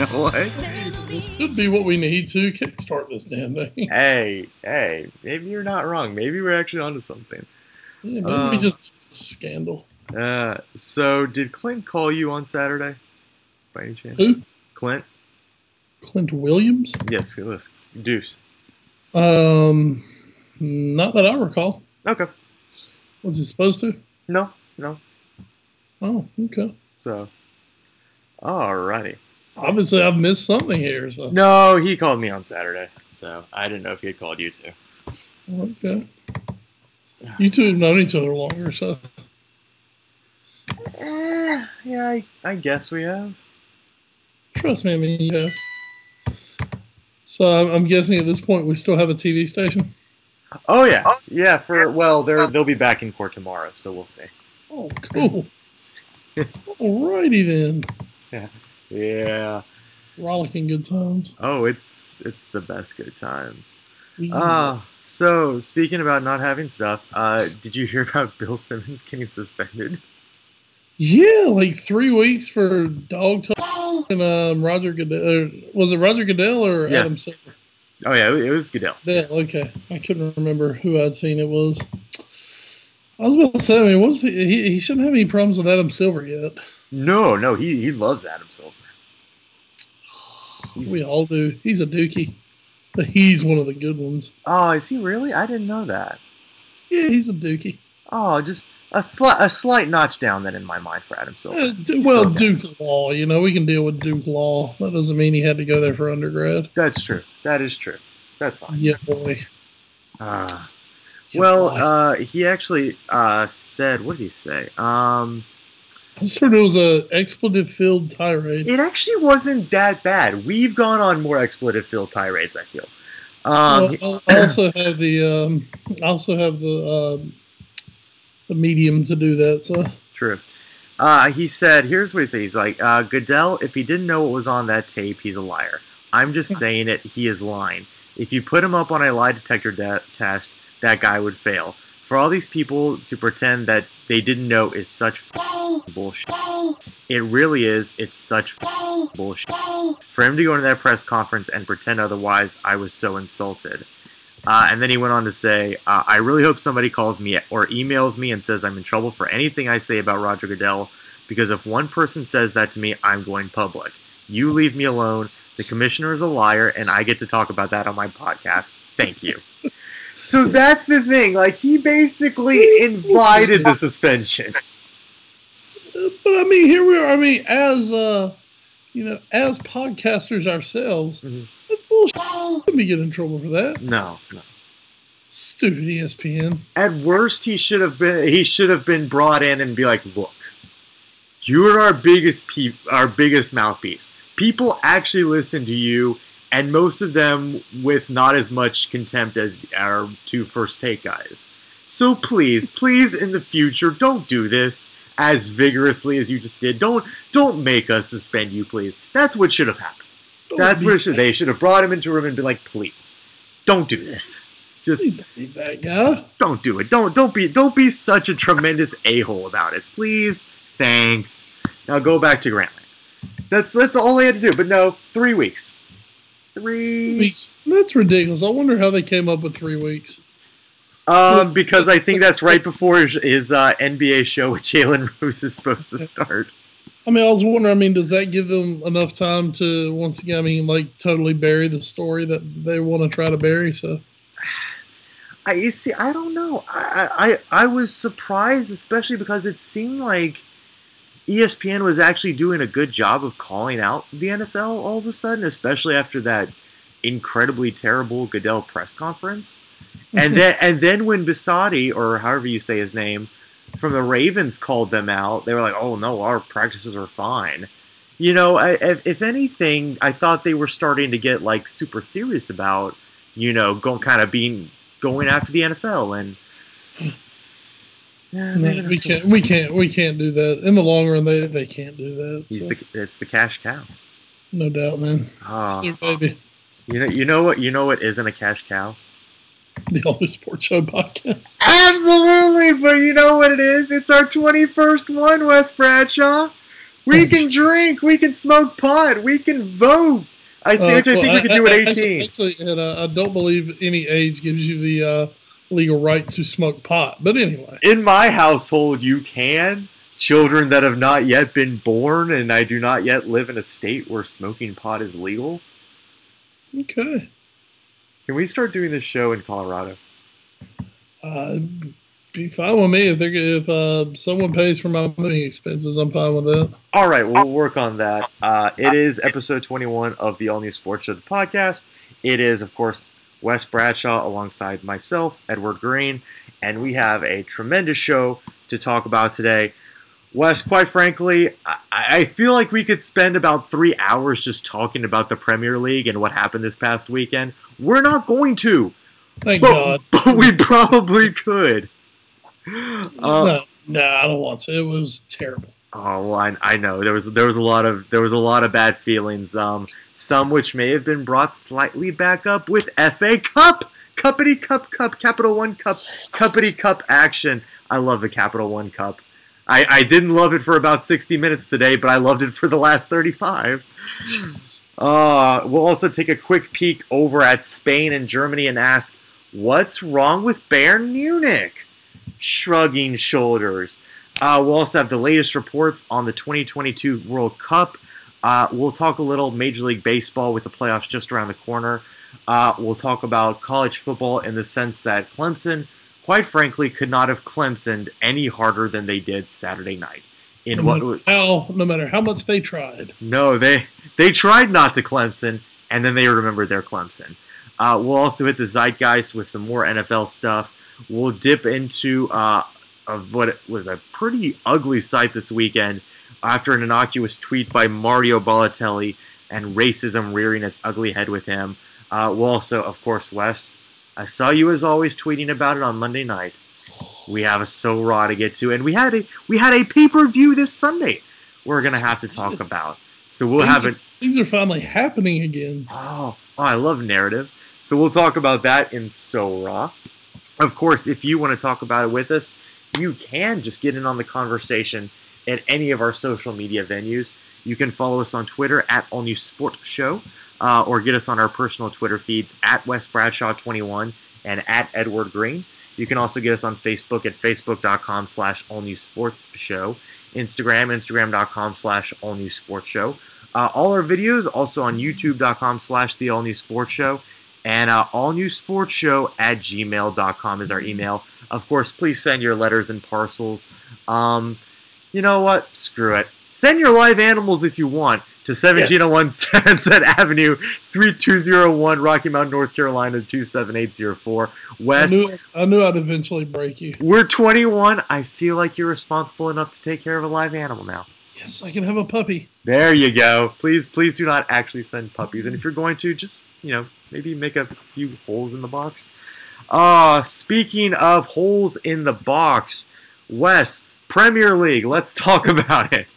know what? This could be what we need to kickstart this damn thing. Hey, hey, maybe you're not wrong. Maybe we're actually onto something. Yeah, maybe Um, we just scandal. Uh, so did Clint call you on Saturday? By any chance? Who? Clint? Clint Williams? Yes, it was Deuce. Um, not that I recall. Okay. Was he supposed to? No, no. Oh, okay. So, alrighty. Obviously, I've missed something here. So No, he called me on Saturday, so I didn't know if he had called you too. okay. You two have known each other longer, so Eh, yeah, I, I guess we have. trust me. I mean, you have. So I'm, I'm guessing at this point we still have a TV station. Oh yeah, yeah. For well, they're they'll be back in court tomorrow, so we'll see. Oh, cool. Alrighty then. Yeah. Rollicking good times. Oh, it's it's the best good times. We- Ah, so speaking about not having stuff, uh, did you hear about Bill Simmons getting suspended? Yeah, like three weeks for dog talk and um, Roger Goodell. Was it Roger Goodell or Yeah. Adam Silver? Oh yeah, it was Goodell. Yeah, okay. I couldn't remember who I'd seen it was. I was about to say, I mean, he, he, he shouldn't have any problems with Adam Silver yet. No, no, he he loves Adam Silver. He's- We all do. He's a dookie, but he's one of the good ones. Oh, is he really? I didn't know that. Yeah, he's a dookie. Oh, just a slight a slight notch down then in my mind for Adam Silver. Uh, d- well. Duke Law, you know, we can deal with Duke Law. That doesn't mean he had to go there for undergrad. That's true. That is true. That's fine. Yeah, boy. Yeah, well, boy. uh, he actually uh, said, what did he say? Um, I just heard it was a expletive filled tirade. it actually wasn't that bad. We've gone on more expletive filled tirades. I feel. Um, well, I also have the um, I also have the um, the medium to do that. So True. Uh, he said, here's what he said. He's like, uh, Goodell, if he didn't know what was on that tape, he's a liar. I'm just saying it. He is lying. If you put him up on a lie detector de- test, that guy would fail. For all these people to pretend that they didn't know is such bullshit. It really is. It's such bullshit. For him to go into that press conference and pretend otherwise, I was so insulted. Uh, and then he went on to say, uh, I really hope somebody calls me or emails me and says I'm in trouble for anything I say about Roger Goodell, because if one person says that to me, I'm going public. You leave me alone. The commissioner is a liar, and I get to talk about that on my podcast. Thank you. So that's the thing. Like, he basically invited the suspension. But I mean, here we are. I mean, as uh, you know, as podcasters ourselves, Mhm. that's bullshit. Let me get in trouble for that. No, no. Stupid ESPN. At worst, he should have been he should have been brought in and be like, "Look, you're our biggest pe- our biggest mouthpiece. People actually listen to you, and most of them with not as much contempt as our two first take guys. So please, please, in the future, don't do this as vigorously as you just did. Don't don't make us suspend you, please. That's what should have happened. Don't That's what should. They should have brought him into a room and been like, "Please, don't do this. Just." Don't be that guy. don't do it. Don't don't be don't be such a tremendous a hole about it, please. Thanks. Now go back to Grantland. That's that's all they had to do. But no, three weeks. Three. Weeks. That's ridiculous. I wonder how they came up with three weeks. Um, because I think that's right before his, his uh, NBA show with Jalen Rose is supposed to start. I mean, I was wondering. I mean, does that give them enough time to once again? I mean, like totally bury the story that they want to try to bury. So I you see. I don't know. I, I I was surprised, especially because it seemed like ESPN was actually doing a good job of calling out the NFL all of a sudden, especially after that incredibly terrible Goodell press conference. And then and then when Bisatti or however you say his name from the Ravens called them out, they were like, "Oh no, our practices are fine." You know, I, if, if anything, I thought they were starting to get like super serious about, you know, going kind of being going after the NFL and. Yeah, no, we can't. We can't. We can't do that. In the long run, they they can't do that. He's so, the it's the cash cow. no doubt, man. Ah, It's their baby. you know you know what you know what isn't a cash cow. The All Sports Show podcast. Absolutely, but you know what it is? It's our twenty first one, Wes Bradshaw. We can drink. We can smoke pot. We can vote. I think, Uh, which I well, think we could do at 18. Actually, and, uh, I don't believe any age gives you the uh, legal right to smoke pot. But anyway, In my household, you can. Children that have not yet been born, and I do not yet live in a state where smoking pot is legal. okay. Can we start doing this show in Colorado? Uh, be fine with me if they're if uh, someone pays for my moving expenses. I'm fine with that. All right, we'll work on that. Uh, it is episode 21 of the All New Sports Show, the podcast. It is, of course, Wes Bradshaw alongside myself, Edward Greene, and we have a tremendous show to talk about today. Wes, quite frankly, I, I feel like we could spend about three hours just talking about the Premier League and what happened this past weekend. We're not going to, Thank but, God. but we probably could. Uh, no, no, I don't want to. It was terrible. Oh well, I, I know there was there was a lot of there was a lot of bad feelings. Um, some which may have been brought slightly back up with FA Cup, Cuppity Cup Cup, Capital One Cup, Cuppity Cup action. I love the Capital One Cup. I, I didn't love it for about 60 minutes today, but I loved it for the last 35. Jesus. Uh, we'll also take a quick peek over at Spain and Germany and ask, what's wrong with Bayern Munich? Shrugging shoulders. Uh, we'll also have the latest reports on the 2022 World Cup. Uh, we'll talk a little Major League Baseball with the playoffs just around the corner. Uh, we'll talk about college football in the sense that Clemson, quite frankly, could not have Clemsoned any harder than they did Saturday night. In No what was, how, no matter how much they tried. no, they they tried not to Clemson, and then they remembered their Clemson. Uh, we'll also hit the zeitgeist with some more NFL stuff. We'll dip into uh, of what was a pretty ugly sight this weekend after an innocuous tweet by Mario Balotelli and racism rearing its ugly head with him. Uh, we'll also, of course, Wes. I saw you as always tweeting about it on Monday night. We have a so raw to get to, and we had a we had a pay per view this Sunday. We're gonna have to talk about. So we'll things have it. Things are finally happening again. Oh, oh, I love narrative. So we'll talk about that in So Raw. Of course, if you want to talk about it with us, you can just get in on the conversation at any of our social media venues. You can follow us on Twitter at All New Sport Show, uh, or get us on our personal Twitter feeds at Wes Bradshaw 21 and at Edward Greene. You can also get us on Facebook at facebook.com slash All New Sports Show, Instagram, instagram.com slash All New Sports Show. Uh, all our videos also on youtube.com slash the all new sports show and uh, all new sports show at gmail.com is our email of course please send your letters and parcels um, you know what screw it send your live animals if you want to 1701 Sunset Avenue, Suite 201, Rocky Mount, North Carolina 27804. I Wes, knew, I knew I'd eventually break you. we're 21. I feel like you're responsible enough to take care of a live animal now. Yes, I can have a puppy. There you go. Please, please do not actually send puppies. And if you're going to, just you know, maybe make a few holes in the box. Uh speaking of holes in the box, Wes, Premier League. Let's talk about it.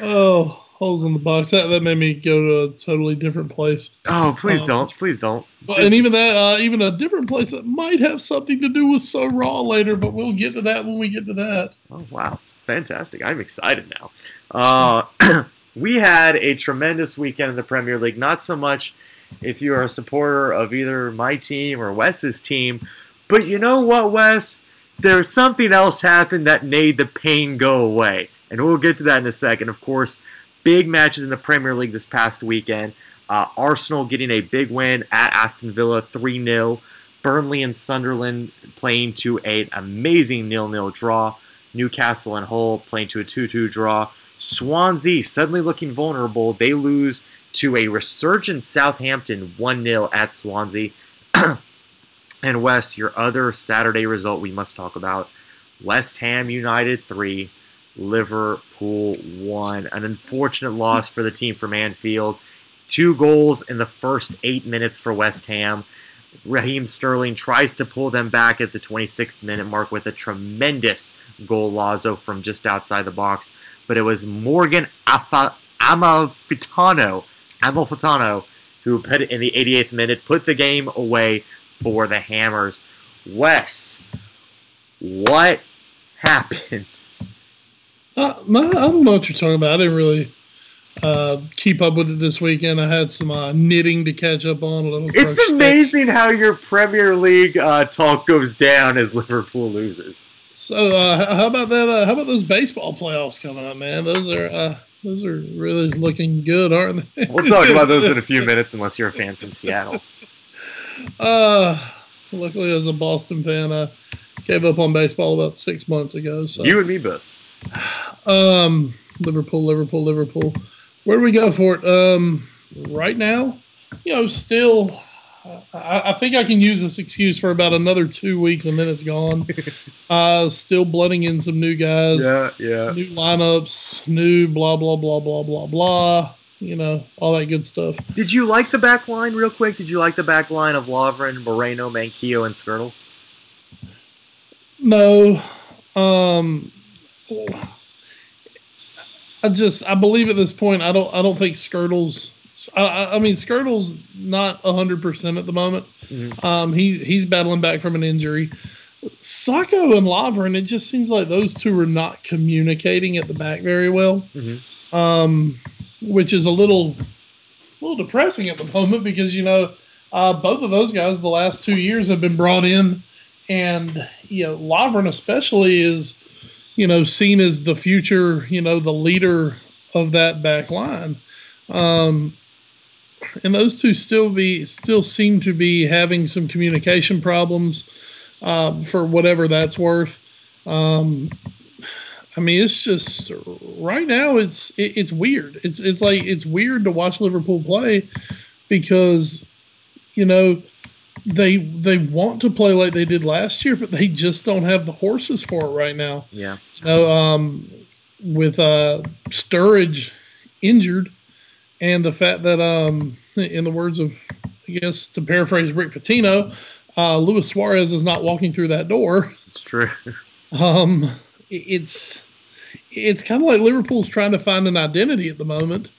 Oh, holes in the box. That, that made me go to a totally different place. Oh, please Um, don't. Please don't. Well, and even that, uh, even a different place that might have something to do with So Raw later, but we'll get to that when we get to that. Oh wow, fantastic! I'm excited now. Uh, we had a tremendous weekend in the Premier League. Not so much if you are a supporter of either my team or Wes's team, but you know what, Wes? There's something else happened that made the pain go away, and we'll get to that in a second. Of course, big matches in the Premier League this past weekend. Uh, Arsenal getting a big win at Aston Villa, three 0 Burnley and Sunderland playing to an amazing nil-nil draw. Newcastle and Hull playing to a 2-2 draw. Swansea suddenly looking vulnerable. They lose to a resurgent Southampton 1-0 at Swansea. and Wes, your other Saturday result we must talk about. West Ham United 3, Liverpool 1. An unfortunate loss for the team from Anfield. Two goals in the first eight minutes for West Ham. Raheem Sterling tries to pull them back at the 26th minute mark with a tremendous goal Lazo from just outside the box. But it was Morgan Afa- Amalfitano, Amalfitano who put it in the 88th minute, put the game away for the Hammers. Wes, what happened? Uh, my, I don't know what you're talking about. I didn't really uh, keep up with it this weekend. I had some uh, knitting to catch up on. A little. It's amazing how your Premier League uh, talk goes down as Liverpool loses. So uh, how about that? Uh, how about those baseball playoffs coming up, man? Those are uh, those are really looking good, aren't they? We'll talk about those in a few minutes, unless you're a fan from Seattle. Uh, luckily, as a Boston fan, I gave up on baseball about six months ago. So You and me both. Um, Liverpool, Liverpool, Liverpool. Where do we go for it? Um, right now, you know, still, I, I think I can use this excuse for about another two weeks, and then it's gone. uh, still blooding in some new guys, Yeah, yeah. new lineups, new blah blah blah blah blah blah. You know, all that good stuff. Did you like the back line, real quick? Did you like the back line of Lovren, Moreno, Manquillo, and Skrtel? No. Um I just I believe at this point I don't I don't think Skrtel's I- I, mean Skrtel's not hundred percent at the moment. Mhm. Um he's he's battling back from an injury. Sakho and Lovren, it just seems like those two are not communicating at the back very well. Mhm. Um which is a little a little depressing at the moment because you know uh, both of those guys the last two years have been brought in and you know Lovren especially is you know seen as the future you know the leader of that back line um, and those two still be still seem to be having some communication problems um, for whatever that's worth um, I mean it's just right now it's it, it's weird it's it's like it's weird to watch Liverpool play because you know they they want to play like they did last year, but they just don't have the horses for it right now. Yeah. You know, um, with uh, Sturridge injured, and the fact that, um, in the words of, I guess to paraphrase Rick Pitino, uh, Luis Suarez is not walking through that door. It's true. Um, it's it's kind of like Liverpool's trying to find an identity at the moment,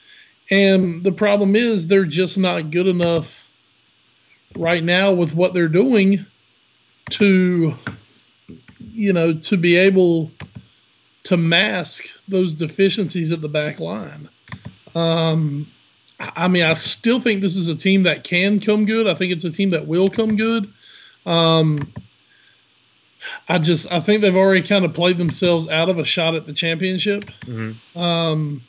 and the problem is they're just not good enough right now with what they're doing to you know to be able to mask those deficiencies at the back line. Um, I mean, I still think this is a team that can come good. I think it's a team that will come good. Um, I just I think they've already kind of played themselves out of a shot at the championship. hmm Um,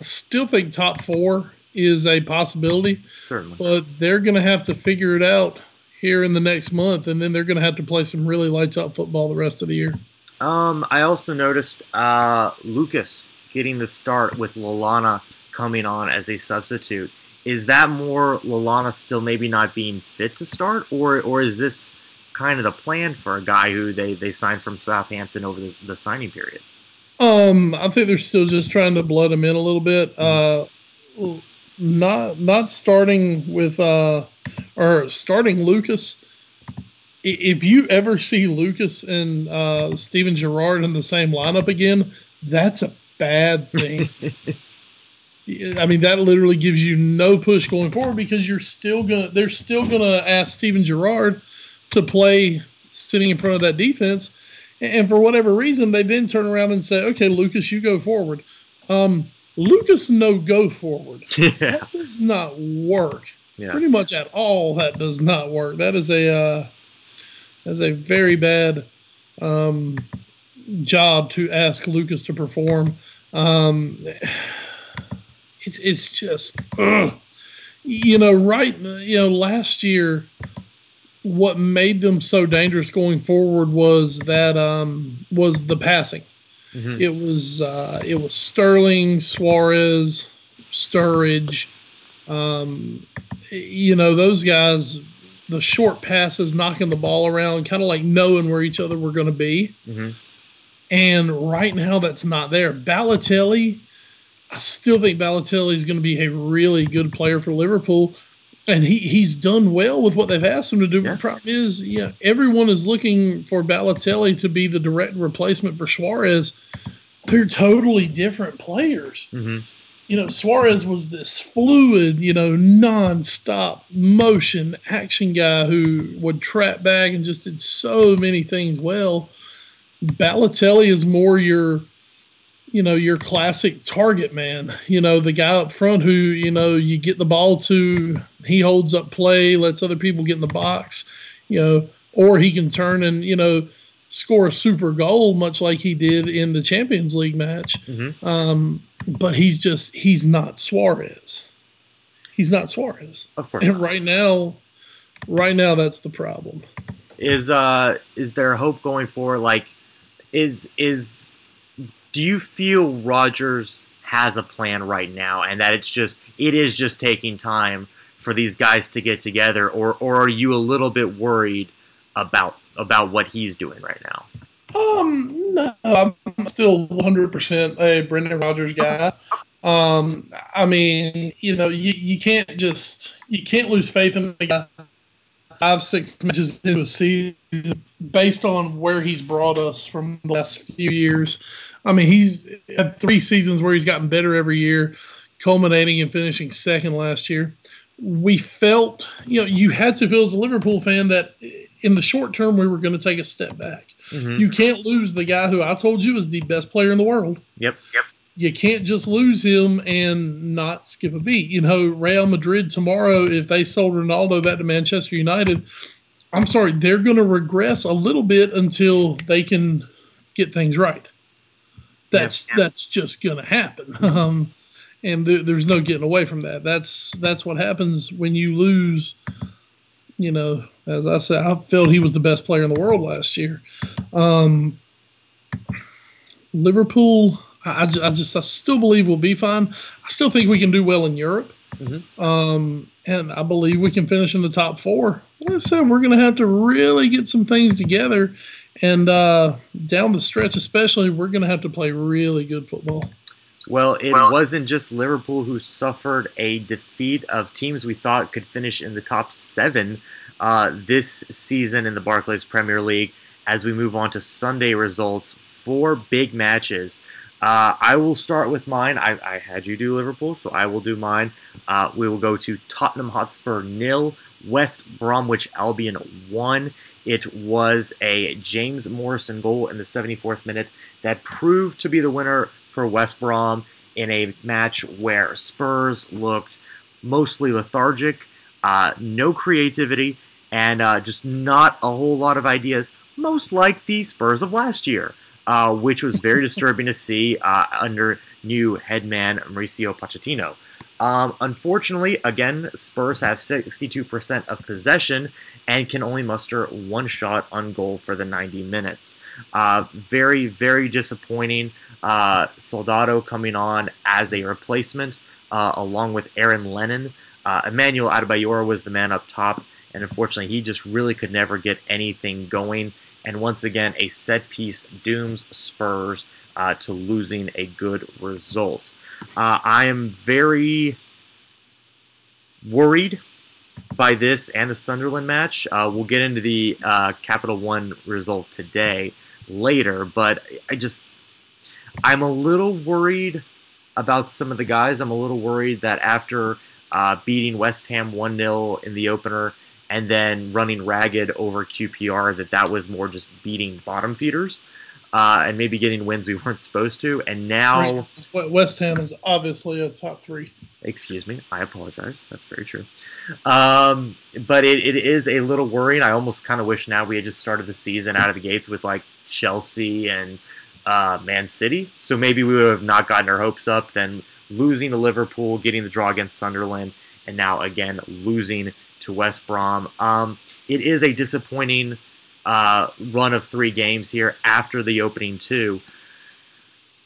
I still think top four is a possibility, Certainly. but they're going to have to figure it out here in the next month, and then they're going to have to play some really lights out football the rest of the year. Um, I also noticed uh, Lucas getting the start with Lallana coming on as a substitute. Is that more Lallana still maybe not being fit to start, or or is this kind of the plan for a guy who they, they signed from Southampton over the, the signing period? Um, I think they're still just trying to blood him in a little bit. Uh, not not starting with uh, or starting Lucas. If you ever see Lucas and uh, Steven Gerrard in the same lineup again, that's a bad thing. I mean, that literally gives you no push going forward because you're still gonna they're still gonna ask Steven Gerrard to play sitting in front of that defense. And for whatever reason, they then turn around and say, okay, Lucas, you go forward. Um, Lucas, no go forward. yeah. That does not work. Yeah. Pretty much at all, that does not work. That is a uh, that's a very bad um, job to ask Lucas to perform. Um, it's it's just ugh. you know right you know last year what made them so dangerous going forward was that um, was the passing. Mhm. It was uh, it was Sterling, Suarez, Sturridge. Um, you know those guys, the short passes, knocking the ball around, kind of like knowing where each other were going to be. Mhm. And right now, that's not there. Balotelli, I still think Balotelli is going to be a really good player for Liverpool, and he, he's done well with what they've asked him to do. But Yeah. the problem is, yeah, everyone is looking for Balotelli to be the direct replacement for Suarez. They're totally different players. Mhm. You know, Suarez was this fluid, you know, non-stop motion action guy who would trap back and just did so many things well. Balotelli is more your you know, your classic target man, you know, the guy up front who, you know, you get the ball to, he holds up play, lets other people get in the box, you know, or he can turn and, you know, score a super goal, much like he did in the Champions League match. Mm-hmm. Um, but he's just, he's not Suarez. He's not Suarez. Of course. And not. right now, right now, that's the problem. Is, uh, is there hope going for like, is, is, do you feel Rodgers has a plan right now and that it's just it is just taking time for these guys to get together or or are you a little bit worried about about what he's doing right now? Um, no, I'm still 100% a Brendan Rodgers guy. Um, I mean, you know, you, you can't just you can't lose faith in the guy five six matches into a season based on where he's brought us from the last few years. I mean, he's had three seasons where he's gotten better every year, culminating and finishing second last year. We felt, you know, you had to feel as a Liverpool fan that in the short term we were going to take a step back. Mm-hmm. You can't lose the guy who I told you is the best player in the world. Yep. Yep. You can't just lose him and not skip a beat. You know, Real Madrid tomorrow, if they sold Ronaldo back to Manchester United, I'm sorry, they're going to regress a little bit until they can get things right that's yeah. that's just going to happen. Um, and th- there's no getting away from that. That's that's what happens when you lose. You know, as I said, I felt he was the best player in the world last year. Um, Liverpool, I, I, just I still believe we'll be fine. I still think we can do well in Europe. Mm-hmm. Um, and I believe we can finish in the top four. Like I said, we're going to have to really get some things together and uh, down the stretch, especially, we're going to have to play really good football. Well, it well, wasn't just Liverpool who suffered a defeat of teams we thought could finish in the top seven uh, this season in the Barclays Premier League. As we move on to Sunday results, four big matches. Uh, I will start with mine. I, I, had you do Liverpool, so I will do mine. Uh, we will go to Tottenham Hotspur nil, West Bromwich Albion one. It was a James Morrison goal in the 74th minute that proved to be the winner for West Brom in a match where Spurs looked mostly lethargic, uh, no creativity, and uh, just not a whole lot of ideas, most like the Spurs of last year, uh, which was very disturbing to see uh, under new headman Mauricio Pochettino. Um, unfortunately, again, Spurs have 62% of possession and can only muster one shot on goal for the 90 minutes. Uh, very, very disappointing. Uh, Soldado coming on as a replacement uh, along with Aaron Lennon. Uh, Emmanuel Adebayor was the man up top, and unfortunately, he just really could never get anything going. And once again, a set piece dooms Spurs uh, to losing a good result. Uh, I am very worried by this and the Sunderland match. Uh, we'll get into the uh, Capital One result today later, but I just I'm a little worried about some of the guys. I'm a little worried that after uh, beating West Ham one 0 in the opener and then running ragged over QPR, that that was more just beating bottom feeders uh, and maybe getting wins we weren't supposed to. And now West Ham is obviously a top three. Excuse me, I apologize. That's very true. Um, but it, it is a little worrying. I almost kind of wish now we had just started the season out of the gates with like Chelsea and uh, Man City. So maybe we would have not gotten our hopes up. Then losing to Liverpool, getting the draw against Sunderland, and now again losing to West Brom. Um, it is a disappointing uh, run of three games here after the opening two.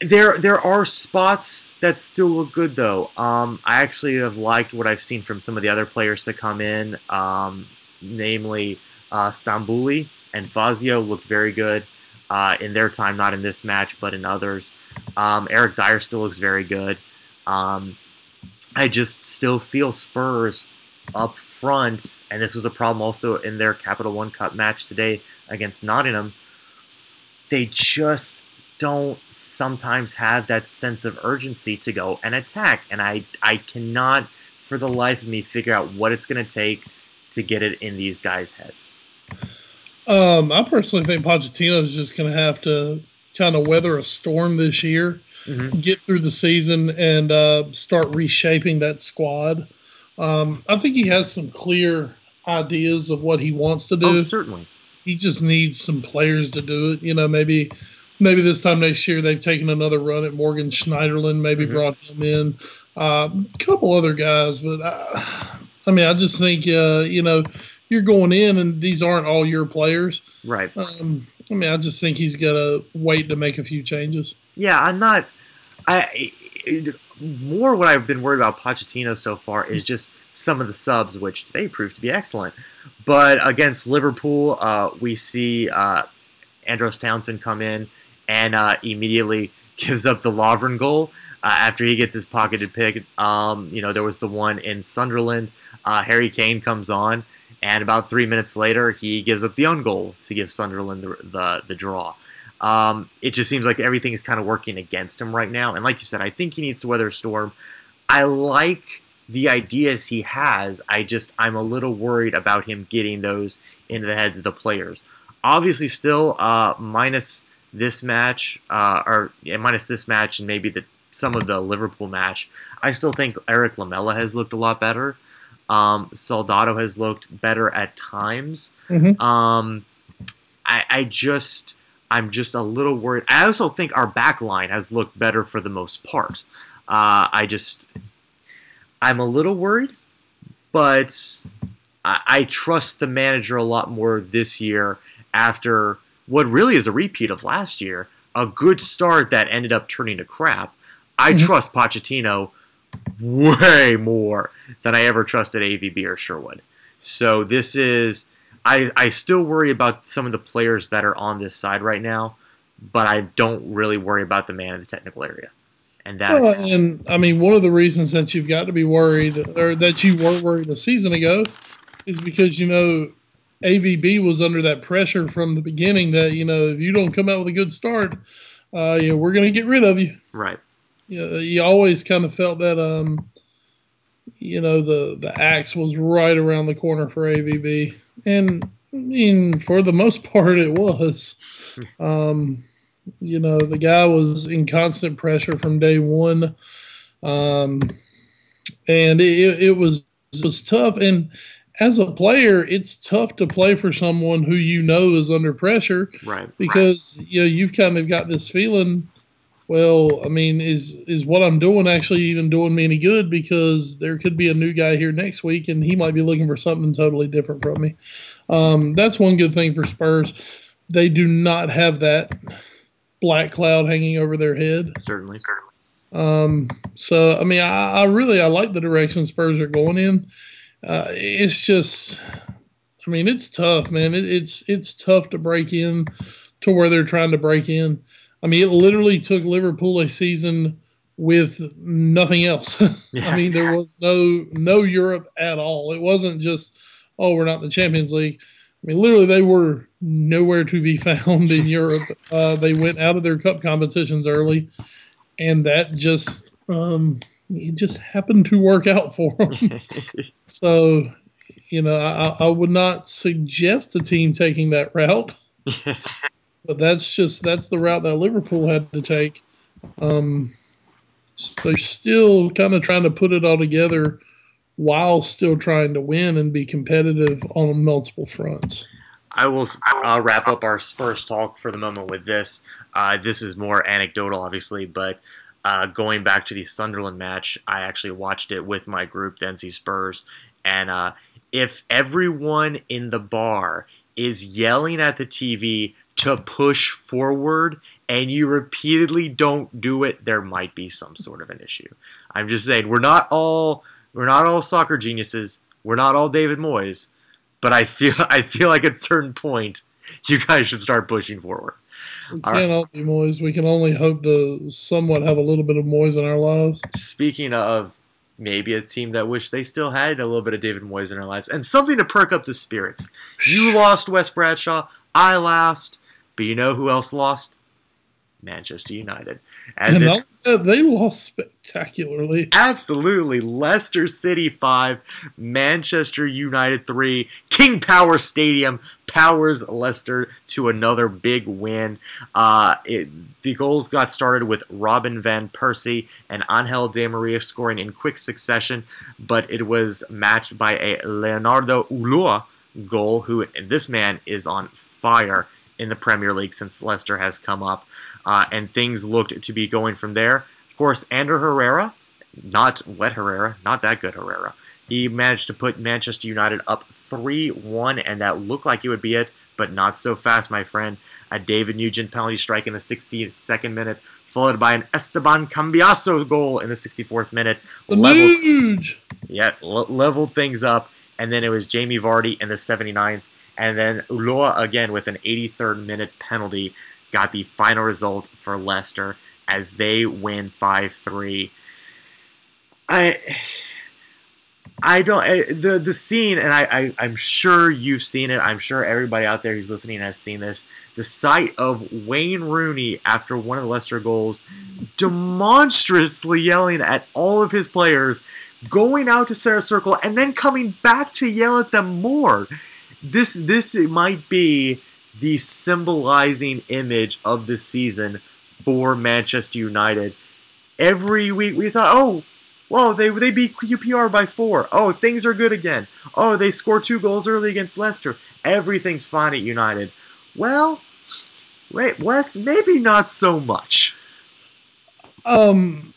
There, there are spots that still look good though. Um, I actually have liked what I've seen from some of the other players to come in, um, namely uh, Stambouli and Fazio looked very good uh, in their time, not in this match, but in others. Um, Eric Dier still looks very good. Um, I just still feel Spurs up front, and this was a problem also in their Capital One Cup match today against Nottingham. They just don't sometimes have that sense of urgency to go and attack, and I I cannot for the life of me figure out what it's going to take to get it in these guys' heads. Um, I personally think Pochettino is just going to have to kind of weather a storm this year. mm-hmm. get through the season and uh, start reshaping that squad. Um, I think he has some clear ideas of what he wants to do. Oh, certainly. He just needs some players to do it. You know, maybe maybe this time next year they've taken another run at Morgan Schneiderlin, maybe mm-hmm. brought him in. Uh, a couple other guys, but I, I mean, I just think uh, you know you're going in and these aren't all your players, right? Um, I mean, I just think he's got to wait to make a few changes. Yeah, I'm not. I more what I've been worried about Pochettino so far is just some of the subs, which today proved to be excellent. But against Liverpool, uh, we see uh, Andros Townsend come in and uh, immediately gives up the Lovren goal uh, after he gets his pocketed pick. Um, you know, there was the one in Sunderland. Uh, Harry Kane comes on, and about three minutes later, he gives up the own goal to give Sunderland the, the, the draw. Um, it just seems like everything is kind of working against him right now. And like you said, I think he needs to weather a storm. I like the ideas he has. I just I'm a little worried about him getting those into the heads of the players. Obviously, still uh, minus this match, uh, or yeah, minus this match, and maybe the some of the Liverpool match. I still think Eric Lamela has looked a lot better. Um, Soldado has looked better at times. Mm-hmm. Um, I, I just I'm just a little worried. I also think our back line has looked better for the most part. Uh, I just, I'm a little worried, but I, I, trust the manager a lot more this year after what really is a repeat of last year. A good start that ended up turning to crap. I mm-hmm. trust Pochettino way more than I ever trusted AVB or Sherwood. So this is I, I still worry about some of the players that are on this side right now, but I don't really worry about the man in the technical area. And that's well, and I mean one of the reasons that you've got to be worried or that you weren't worried a season ago is because you know AVB was under that pressure from the beginning that you know if you don't come out with a good start, uh, you know, we're going to get rid of you. Right. You, know, you always kind of felt that um, you know the the axe was right around the corner for AVB and I mean, for the most part, it was. Um, you know, the guy was in constant pressure from day one, um, and it, it was it was tough. And as a player, it's tough to play for someone who you know is under pressure, right? Because right. you know you've kind of got this feeling. Well, I mean, is is what I'm doing actually even doing me any good? Because there could be a new guy here next week, and he might be looking for something totally different from me. Um, that's one good thing for Spurs. They do not have that black cloud hanging over their head. Certainly. Um, so I mean, I, I, really I like the direction Spurs are going in. Uh, it's just, I mean, it's tough, man. It, it's it's tough to break in to where they're trying to break in. I mean, it literally took Liverpool a season with nothing else. I mean, there was no no Europe at all. It wasn't just oh, we're not in the Champions League. I mean, literally, they were nowhere to be found in Europe. Uh, they went out of their cup competitions early, and that just um, it just happened to work out for them. so, you know, I, I would not suggest a team taking that route. But that's just that's the route that Liverpool had to take. Um, so they're still kind of trying to put it all together while still trying to win and be competitive on multiple fronts. I will I'll wrap up our Spurs talk for the moment with this. Uh, this is more anecdotal, obviously, but uh, going back to the Sunderland match, I actually watched it with my group, the NC Spurs, and uh, if everyone in the bar is yelling at the TV to push forward and you repeatedly don't do it, there might be some sort of an issue. I'm just saying, we're not all we're not all soccer geniuses. We're not all David Moyes, but I feel I feel like at a certain point, you guys should start pushing forward. We all can't right. all be Moyes. We can only hope to somewhat have a little bit of Moyes in our lives. Speaking of maybe a team that wish they still had a little bit of David Moyes in their lives and something to perk up the spirits. You lost Wes Bradshaw. I lost. But you know who else lost? Manchester United. As and they lost spectacularly. Absolutely. Leicester City 5, Manchester United 3. King Power Stadium powers Leicester to another big win. Uh, it, the goals got started with Robin Van Persie and Angel Di Maria scoring in quick succession, but it was matched by a Leonardo Ulloa goal, who this man is on fire in the Premier League since Leicester has come up, uh, and things looked to be going from there. Of course, Ander Herrera, not wet Herrera, not that good Herrera. He managed to put Manchester United up 3 1, and that looked like it would be it, but not so fast, my friend. A David Nugent penalty strike in the 62nd minute, followed by an Esteban Cambiasso goal in the 64th minute. Leveled, yeah, leveled things up, and then it was Jamie Vardy in the 79th and then Ulloa again with an 83rd minute penalty got the final result for Leicester as they win 5-3. I I don't I, the the scene, and I, I am sure you've seen it. I'm sure everybody out there who's listening has seen this. The sight of Wayne Rooney after one of the Leicester goals, demonstrably yelling at all of his players, going out to center circle, and then coming back to yell at them more this this might be the symbolizing image of the season for Manchester United. Every week we thought, oh, well, they they beat QPR by four. Oh, things are good again. Oh, they scored two goals early against Leicester. Everything's fine at United. Well, wait, Wes, maybe not so much. Um,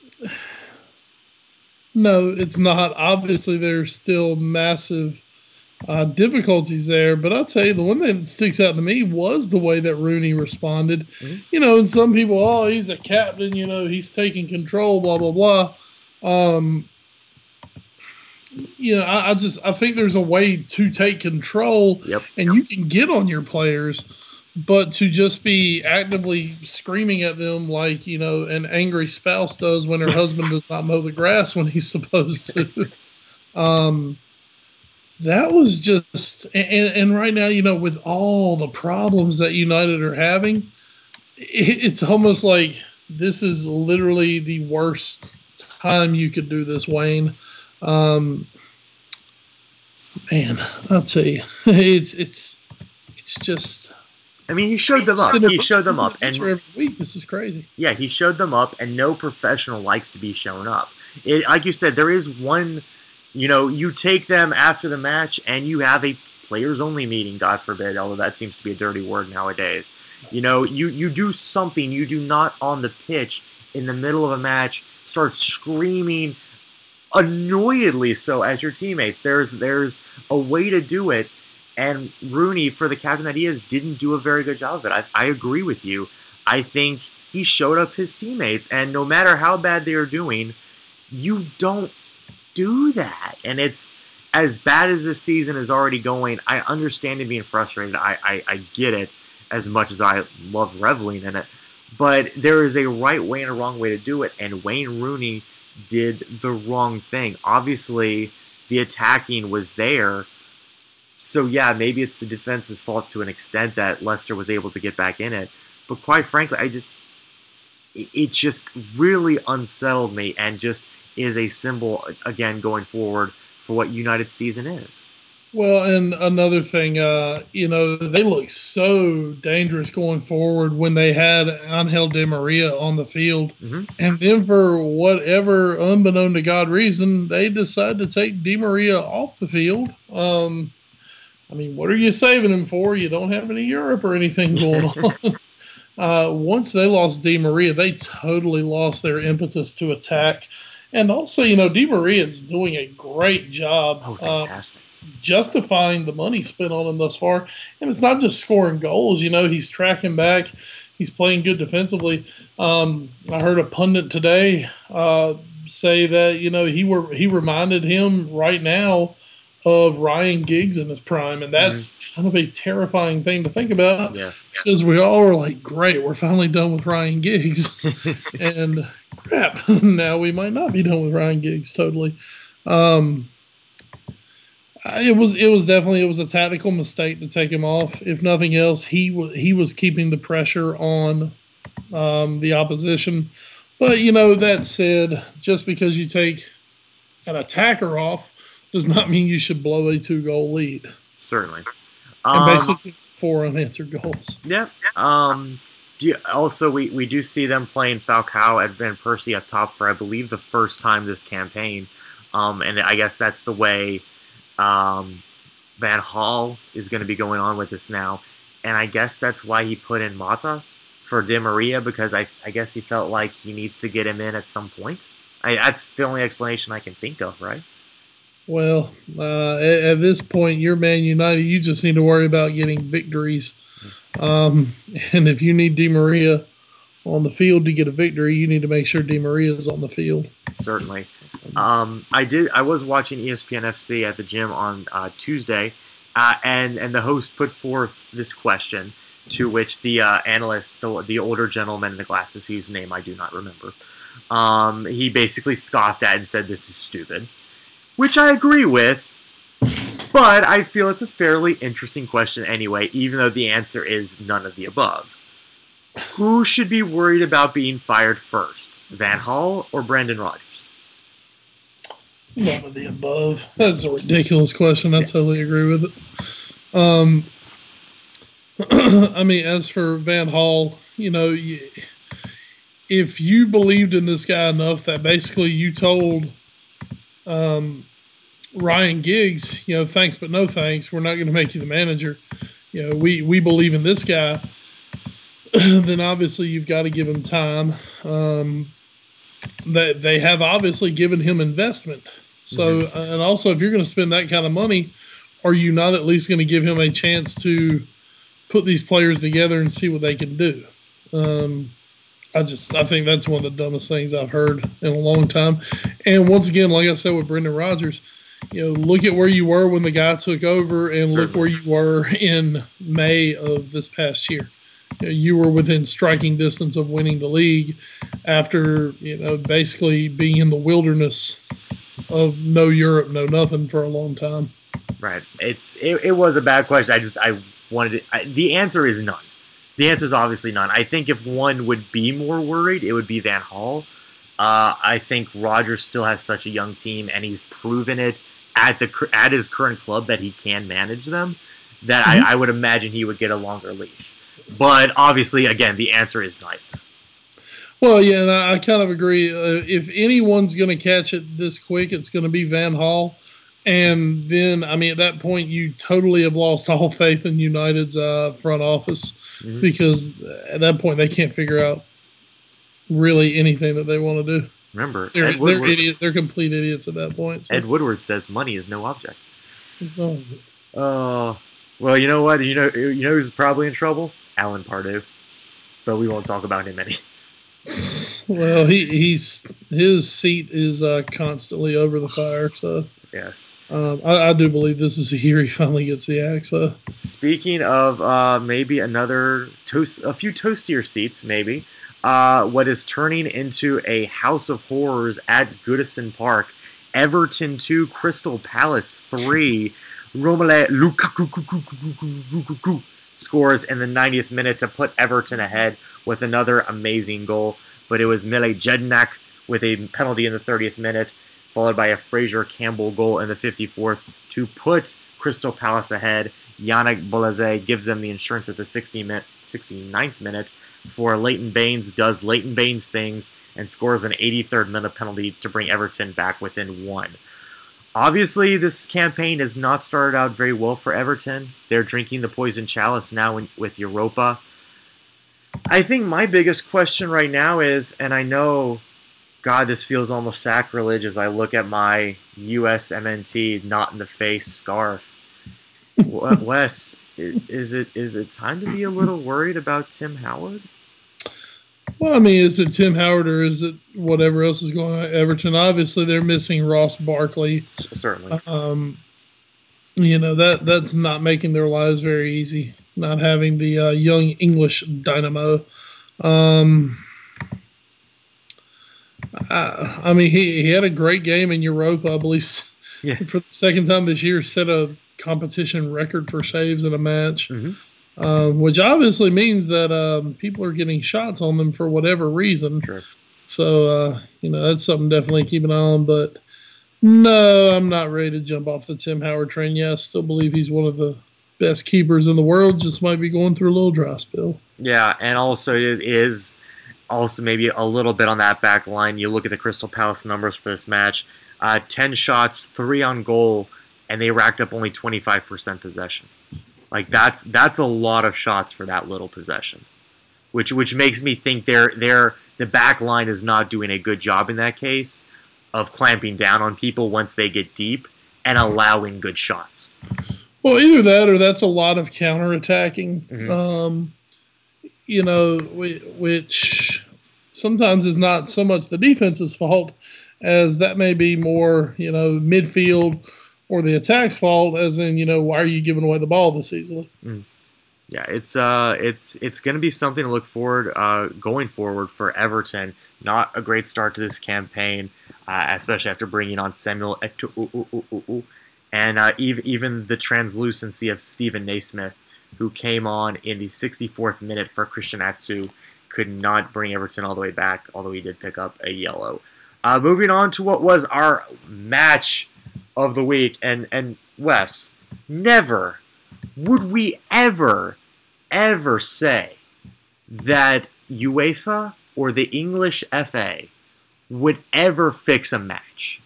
no, it's not. Obviously, there's still massive uh, difficulties there. But I'll tell you, the one thing that sticks out to me was the way that Rooney responded. Mm-hmm. You know, and some people, oh, he's a captain, you know, he's taking control, blah, blah, blah. Um, you know, I, I, just I think there's a way to take control, yep. and you can get on your players, but to just be actively screaming at them like you know an angry spouse does when her husband does not mow the grass when he's supposed to. Um, that was just and, and, right now you know with all the problems that united are having it, it's almost like this is literally the worst time you could do this wayne um, man i'll tell you it's it's it's just I mean, he showed them up. He showed them up, and every week this is crazy. Yeah, he showed them up, and no professional likes to be shown up. It, like you said, there is one you know, you take them after the match and you have a players only meeting, God forbid, although that seems to be a dirty word nowadays. You know, you, you do something, you do not on the pitch in the middle of a match start screaming annoyedly so at your teammates. There's there's a way to do it, and Rooney, for the captain that he is, didn't do a very good job of it. I, I agree with you. I think he showed up his teammates, and no matter how bad they are doing, you don't do that. And it's as bad as this season is already going. I understand him being frustrated. I, I, I get it as much as I love reveling in it. But there is a right way and a wrong way to do it. And Wayne Rooney did the wrong thing. Obviously, the attacking was there. So, yeah, maybe it's the defense's fault to an extent that Leicester was able to get back in it. But quite frankly, I just. It just really unsettled me and just is a symbol again going forward for what United season is. Well, and another thing, uh, you know, they look so dangerous going forward when they had Angel Di Maria on the field. Mm-hmm. And then, for whatever unbeknown to God reason, they decide to take Di Maria off the field. Um, I mean, what are you saving him for? You don't have any Europe or anything going on. uh, once they lost Di Maria, they totally lost their impetus to attack. And also, you know, Di Maria is doing a great job. Oh, fantastic. Uh, justifying the money spent on him thus far. And it's not just scoring goals, you know, he's tracking back, he's playing good defensively. Um, I heard a pundit today uh, say that, you know, he were he reminded him right now of Ryan Giggs in his prime, and that's mm-hmm. kind of a terrifying thing to think about. Yeah. Because we all were like, "Great, we're finally done with Ryan Giggs," and crap, now we might not be done with Ryan Giggs totally. Um, it was it was definitely it was a tactical mistake to take him off. If nothing else, he was he was keeping the pressure on um, the opposition. But you know that said, just because you take an attacker off does not mean you should blow a two goal lead. Certainly. And Um, basically four unanswered goals. Yeah. Um, do you, also, we, we do see them playing Falcao and Van Persie up top for, I believe, the first time this campaign. Um, and I guess that's the way um, Van Gaal is going to be going on with this now. And I guess that's why he put in Mata for Di Maria because I, I guess he felt like he needs to get him in at some point. I, that's the only explanation I can think of, right? Well, uh, at, at this point, you're Man United. You just need to worry about getting victories. Um, and if you need Di Maria on the field to get a victory, you need to make sure Di Maria is on the field. Certainly. Um, I did. I was watching ESPN FC at the gym on uh, Tuesday, uh, and and the host put forth this question, to which the uh, analyst, the, the older gentleman in the glasses, whose name I do not remember, um, he basically scoffed at and said, "This is stupid," which I agree with. But I feel it's a fairly interesting question anyway, even though the answer is none of the above. Who should be worried about being fired first, Van Gaal or Brendan Rodgers? None of the above. That's a ridiculous question. I totally agree with it. Um, I mean, as for Van Gaal, you know, you, if you believed in this guy enough that basically you told um, Ryan Giggs, you know, thanks but no thanks, we're not going to make you the manager. You know, we we believe in this guy. then obviously you've got to give him time. Um, they they have obviously given him investment. So uh, and also if you're going to spend that kind of money, are you not at least going to give him a chance to put these players together and see what they can do? Um, I just I think that's one of the dumbest things I've heard in a long time. And once again, like I said with Brendan Rodgers, you know, look at where you were when the guy took over, and look where you were in May of this past year. You, know, you were within striking distance of winning the league after you know basically being in the wilderness of no Europe, no nothing for a long time. Right. It's it, it was a bad question. I just I wanted it. I, the answer is none. The answer is obviously none. I think if one would be more worried, it would be Van Gaal. Uh, I think Rodgers still has such a young team, and he's proven it at the at his current club that he can manage them. That Mhm. I, I would imagine he would get a longer leash. But obviously, again, the answer is neither. Well, yeah, and I, I kind of agree. Uh, if anyone's going to catch it this quick, it's going to be Van Gaal. And then, I mean, at that point, you totally have lost all faith in United's uh, front office Mhm. because at that point, they can't figure out really anything that they want to do. Remember, They're, they're Woodward, idiot. They're complete idiots at that point. So, Ed Woodward says money is no object. Oh, well, you know what? You know, you know who's probably in trouble? Alan Pardew. But we won't talk about him any. well, he, he's his seat is uh, constantly over the fire. So Yes. um, I, I do believe this is the year he finally gets the axe. So. Speaking of uh, maybe another toast, a few toastier seats, maybe. Uh, what is turning into a house of horrors at Goodison Park? Everton two, Crystal Palace three. Romelu Lukaku scores in the 90th minute to put Everton ahead with another amazing goal. But it was Mile Jedinak with a penalty in the 30th minute, followed by a Fraser Campbell goal in the 54th to put Crystal Palace ahead. Yannick Bolasie gives them the insurance at the 60 minute, 69th minute before Leighton Baines does Leighton Baines things and scores an 83rd minute penalty to bring Everton back within one. Obviously, this campaign has not started out very well for Everton. They're drinking the poison chalice now in, with Europa. I think my biggest question right now is, and I know, God, this feels almost sacrilege as I look at my USMNT not in the face scarf. Wes, is it is it time to be a little worried about Tim Howard? Well, I mean, is it Tim Howard or is it whatever else is going on at Everton? Obviously, they're missing Ross Barkley. Certainly. Um, you know that that's not making their lives very easy. Not having the uh, young English dynamo. Um, I, I mean, he, he had a great game in Europa, I believe. Yeah. For the second time this year, set a competition record for saves in a match. Mhm. um, which obviously means that um, people are getting shots on them for whatever reason. Sure. So uh, you know that's something definitely keep an eye on. But no, I'm not ready to jump off the Tim Howard train. Yeah, I still believe he's one of the best keepers in the world. Just might be going through a little dry spell. Yeah, and also it is also maybe a little bit on that back line. You look at the Crystal Palace numbers for this match: uh, ten shots, three on goal, and they racked up only 25% possession. Like that's that's a lot of shots for that little possession, which which makes me think they're they're the back line is not doing a good job in that case of clamping down on people once they get deep and allowing good shots. Well, either that or that's a lot of counterattacking. Mhm. Um, you know, which sometimes is not so much the defense's fault as that may be more, you know, midfield or the attack's fault, as in, you know, why are you giving away the ball this easily? Yeah, it's uh, it's it's going to be something to look forward uh, going forward for Everton. Not a great start to this campaign, uh, especially after bringing on Samuel and uh, even even the translucency of Steven Naismith, who came on in the 64th minute for Christian Atsu, could not bring Everton all the way back. Although he did pick up a yellow. Uh, moving on to what was our match of the week, and and Wes, never would we ever, ever say that UEFA or the English FA would ever fix a match?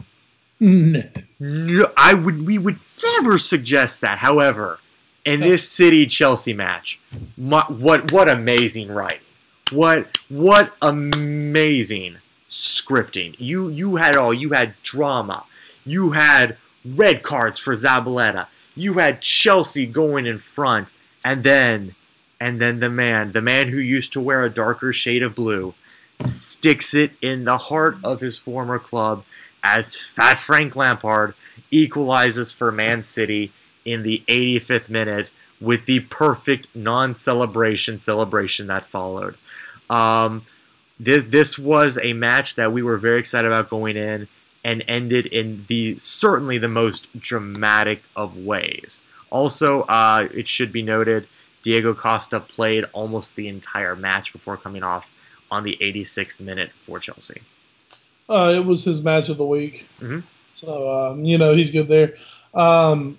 No. No, I would. We would never suggest that. However, in this City Chelsea match, my, what what amazing writing! What what amazing scripting! You you had all. You had drama. You had red cards for Zabaleta. You had Chelsea going in front, and then and then the man, the man who used to wear a darker shade of blue, sticks it in the heart of his former club as Fat Frank Lampard equalizes for Man City in the 85th minute with the perfect non-celebration celebration that followed. Um, this, this was a match that we were very excited about going in and ended in the certainly the most dramatic of ways. Also, uh, it should be noted Diego Costa played almost the entire match before coming off on the 86th minute for Chelsea. Uh, it was his match of the week. Mhm. So, um, you know, he's good there. Um,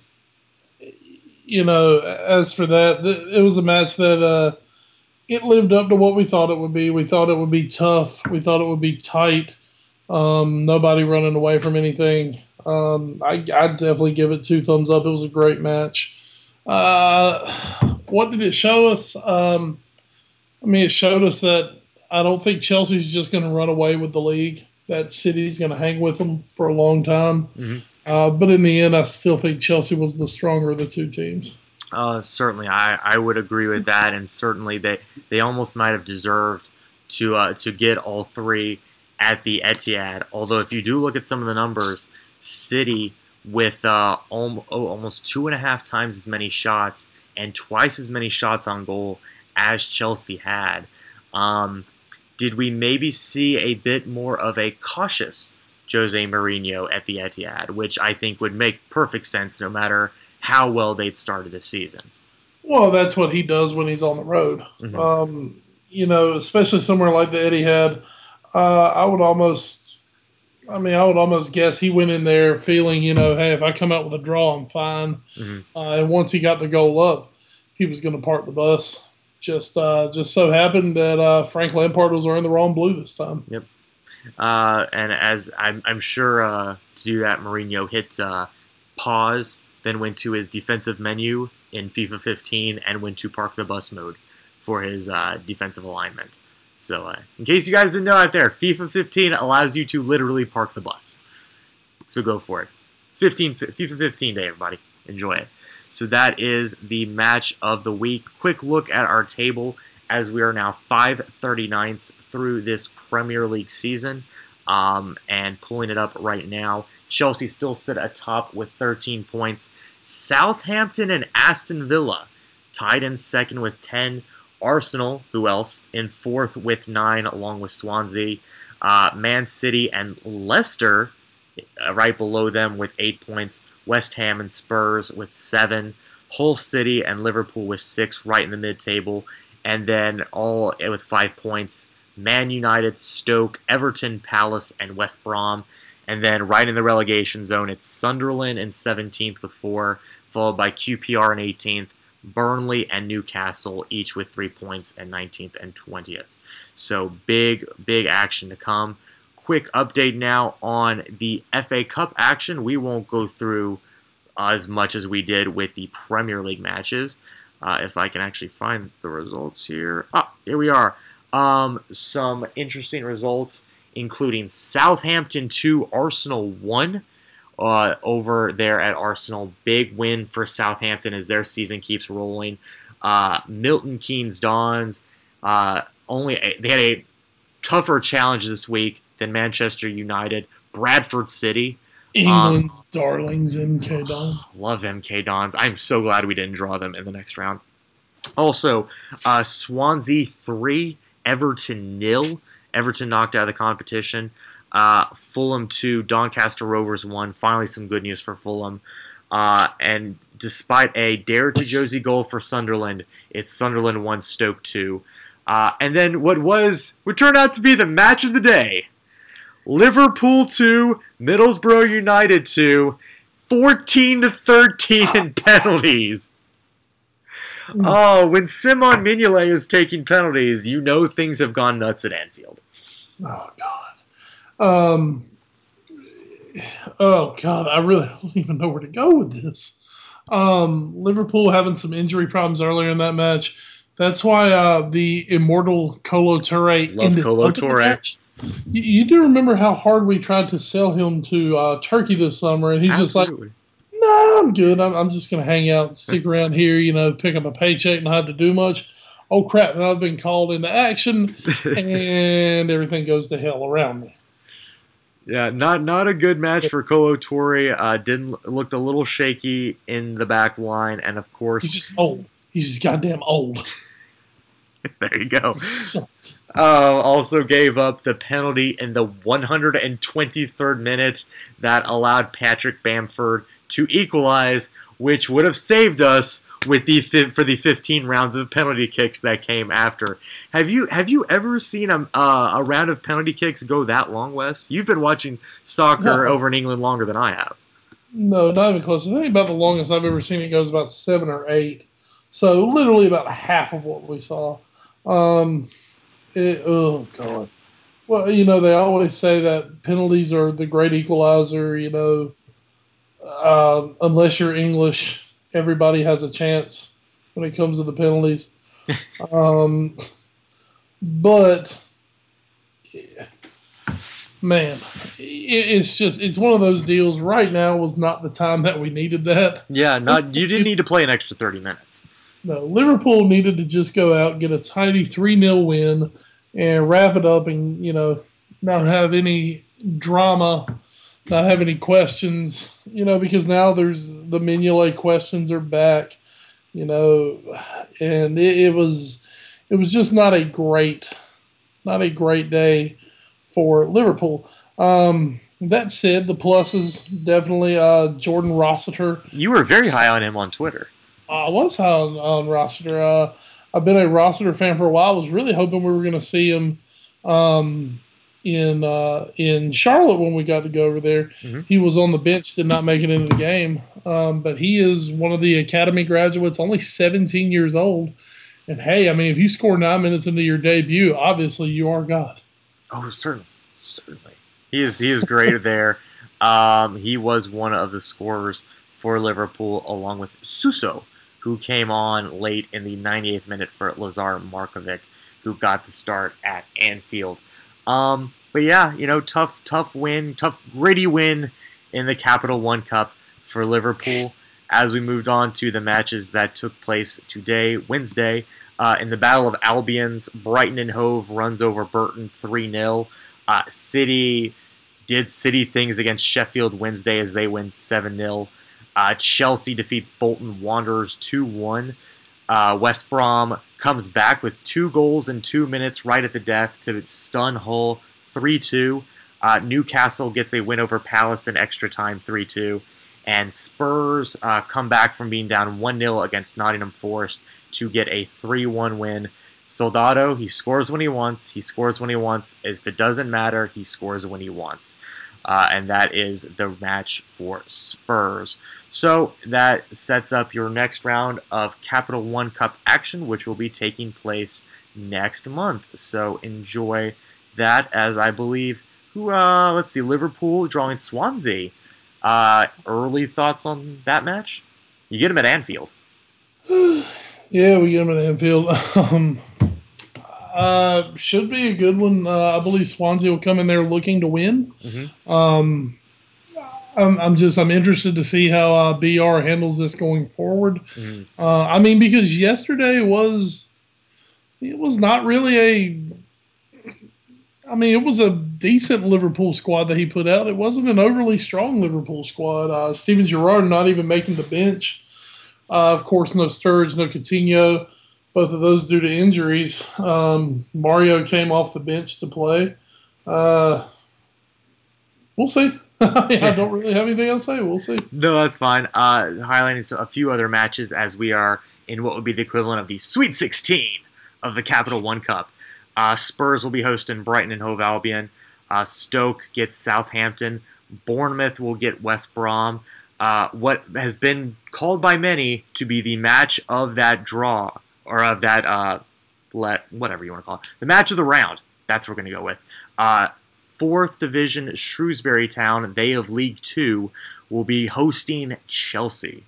you know, as for that, th- it was a match that uh, it lived up to what we thought it would be. We thought it would be tough. We thought it would be tight. Um, nobody running away from anything. Um, I, I'd definitely give it two thumbs up. It was a great match. Uh, what did it show us? Um, I mean, it showed us that I don't think Chelsea's just going to run away with the league. That City's going to hang with them for a long time. Mhm. Uh, but in the end, I still think Chelsea was the stronger of the two teams. Uh, certainly, I, I would agree with that, and certainly they, they almost might have deserved to uh, to get all three at the Etihad. Although, if you do look at some of the numbers, City with uh, al- oh, almost two and a half times as many shots and twice as many shots on goal as Chelsea had. Um, did we maybe see a bit more of a cautious Jose Mourinho at the Etihad, which I think would make perfect sense no matter how well they'd started the season. Well, that's what he does when he's on the road. Mhm. Um, you know, especially somewhere like the Etihad, uh, I would almost, I mean, I would almost guess he went in there feeling, you know, hey, if I come out with a draw, I'm fine. Mhm. Uh, and once he got the goal up, he was going to park the bus. Just, uh, just so happened that uh, Frank Lampard was wearing the wrong blue this time. Uh, and as I'm, I'm sure uh, to do that, Mourinho hit uh, pause, then went to his defensive menu in FIFA 15 and went to park the bus mode for his uh, defensive alignment. So, uh, in case you guys didn't know out there, FIFA 15 allows you to literally park the bus. So go for it. It's 15 FIFA 15 day, everybody. Enjoy it. So that is the match of the week. Quick look at our table as we are now 539ths through this Premier League season. Um, and pulling it up right now, Chelsea still sit atop with 13 points. Southampton and Aston Villa tied in second with 10. Arsenal, who else, in fourth with nine, along with Swansea. Uh, Man City and Leicester uh, right below them with eight points. West Ham and Spurs with seven. Hull City and Liverpool with six, right in the mid-table, and then all eh, with five points. Man United, Stoke, Everton, Palace, and West Brom. And then right in the relegation zone, it's Sunderland in 17th with four, followed by QPR in 18th, Burnley and Newcastle, each with three points, and 19th and 20th. So big, big action to come. Quick update now on the FA Cup action. We won't go through as much as we did with the Premier League matches. Uh, if I can actually find the results here. Ah, here we are. Um, some interesting results, including Southampton 2, Arsenal 1 uh, over there at Arsenal. Big win for Southampton as their season keeps rolling. Uh, Milton Keynes Dons uh, only they had a tougher challenge this week than Manchester United. Bradford City. England's um, darlings, MK Dons. Love MK Dons. I'm so glad we didn't draw them in the next round. Also, uh, Swansea 3, Everton nil. Everton knocked out of the competition. Uh, Fulham 2, Doncaster Rovers 1. Finally, some good news for Fulham. Uh, and despite a dare to Josie goal for Sunderland, it's Sunderland 1, Stoke 2. Uh, and then what was, what turned out to be the match of the day Liverpool 2, Middlesbrough United 2, 14 to 13 in penalties. Oh, when Simon Mignolet is taking penalties, you know things have gone nuts at Anfield. Oh God. Um, oh God, I really don't even know where to go with this. Um, Liverpool having some injury problems earlier in that match. That's why uh, the immortal Kolo Toure Love ended Kolo Toure. You, you, do remember how hard we tried to sell him to uh, Turkey this summer, and he's Absolutely. just like, "No, I'm good. I'm, I'm just going to hang out, stick around here, you know, pick up a paycheck, and not have to do much." Oh crap! Now I've been called into action, and everything goes to hell around me. Yeah, not not a good match for Kolo Toure. Uh, didn't looked a little shaky in the back line, and of course, he's just old. He's just goddamn old. there you go. Uh, also gave up the penalty in the 123rd minute that allowed Patrick Bamford to equalize, which would have saved us with the for the 15 rounds of penalty kicks that came after. Have you have you ever seen a, uh, a round of penalty kicks go that long, Wes? You've been watching soccer no. over in England longer than I have. No, not even close. I think about the longest I've ever seen it goes about seven or eight. So literally about half of what we saw. Um, it, oh god. Well, you know they always say that penalties are the great equalizer. You know, uh, unless you're English everybody has a chance when it comes to the penalties. um, but man, it's just it's one of those deals. Right now was not the time that we needed that. Yeah, not you didn't need to play an extra thirty minutes. No, Liverpool needed to just go out get a tidy three 0 win and wrap it up, and you know not have any drama not have any questions, you know, because now there's the Mignolet questions are back, you know, and it, it, was it was just not a great not a great day for Liverpool. Um, that said, the pluses definitely uh, Jordan Rossiter. You were very high on him on Twitter. I was high on, on Rossiter. Uh, I've been a Rossiter fan for a while. I was really hoping we were going to see him. Um, in uh, in Charlotte when we got to go over there. Mm-hmm. He was on the bench, did not make it into the game, um, but he is one of the academy graduates, only 17 years old. And hey, I mean, if you score nine minutes into your debut, obviously you are God. Oh, certainly, certainly. He is he is great there. Um, he was one of the scorers for Liverpool, along with Suso, who came on late in the 98th minute for Lazar Markovic, who got the start at Anfield. Um, but yeah, you know, tough, tough win, tough, gritty win in the Capital One Cup for Liverpool. As we moved on to the matches that took place today, Wednesday, uh, in the Battle of Albions, Brighton and Hove runs over Burton 3 0. Uh, City did City things against Sheffield Wednesday as they win 7 0. Uh, Chelsea defeats Bolton Wanderers 2 1. Uh, West Brom comes back with two goals in two minutes right at the death to stun Hull 3 2. Uh, Newcastle gets a win over Palace in extra time 3 2. And Spurs uh, come back from being down 1 0 against Nottingham Forest to get a 3 1 win. Soldado, he scores when he wants. He scores when he wants. If it doesn't matter, he scores when he wants. Uh, and that is the match for Spurs. So that sets up your next round of Capital One Cup action, which will be taking place next month. So enjoy that, as I believe. Who? Uh, let's see, Liverpool drawing Swansea. Uh, early thoughts on that match? You get them at Anfield. yeah, we get them at Anfield. Um, uh, should be a good one. Uh, I believe Swansea will come in there looking to win. Mm-hmm. Um, I'm, I'm, just I'm interested to see how uh, BR handles this going forward. Mm-hmm. Uh, I mean, because yesterday was it was not really a. I mean, it was a decent Liverpool squad that he put out. It wasn't an overly strong Liverpool squad. Uh, Steven Gerrard not even making the bench. Uh, of course, no Sturridge, no Coutinho both of those due to injuries. Um, Mario came off the bench to play. Uh, we'll see. I don't really have anything else to say. We'll see. No, that's fine. Uh, highlighting a few other matches as we are in what would be the equivalent of the Sweet 16 of the Capital One Cup. Uh, Spurs will be hosting Brighton and Hove Albion. Uh, Stoke gets Southampton. Bournemouth will get West Brom. Uh, what has been called by many to be the match of that draw or of that uh, let whatever you want to call it, the match of the round. That's what we're going to go with. Uh, fourth division Shrewsbury Town, they of League Two, will be hosting Chelsea.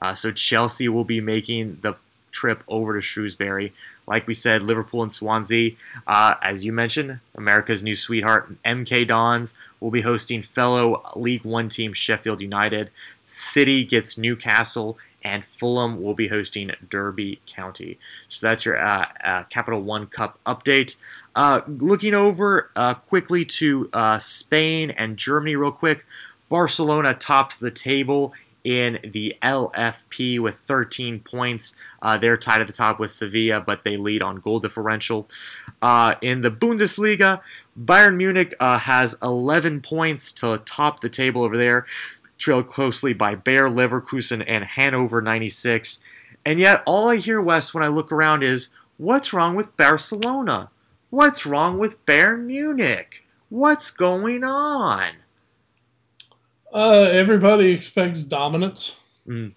Uh, so Chelsea will be making the trip over to Shrewsbury. Like we said, Liverpool and Swansea, uh, as you mentioned, America's new sweetheart, MK Dons, will be hosting fellow League One team Sheffield United. City gets Newcastle, and Fulham will be hosting Derby County. So that's your uh, uh, Capital One Cup update. Uh, looking over uh, quickly to uh, Spain and Germany, real quick. Barcelona tops the table in the LFP with 13 points. Uh, they're tied at the top with Sevilla, but they lead on goal differential. Uh, in the Bundesliga, Bayern Munich uh, has 11 points to top the table over there trailed closely by Bayer Leverkusen and Hannover 96. And yet, all I hear, Wes, when I look around is, what's wrong with Barcelona? What's wrong with Bayern Munich? What's going on? Uh, everybody expects dominance. Mm.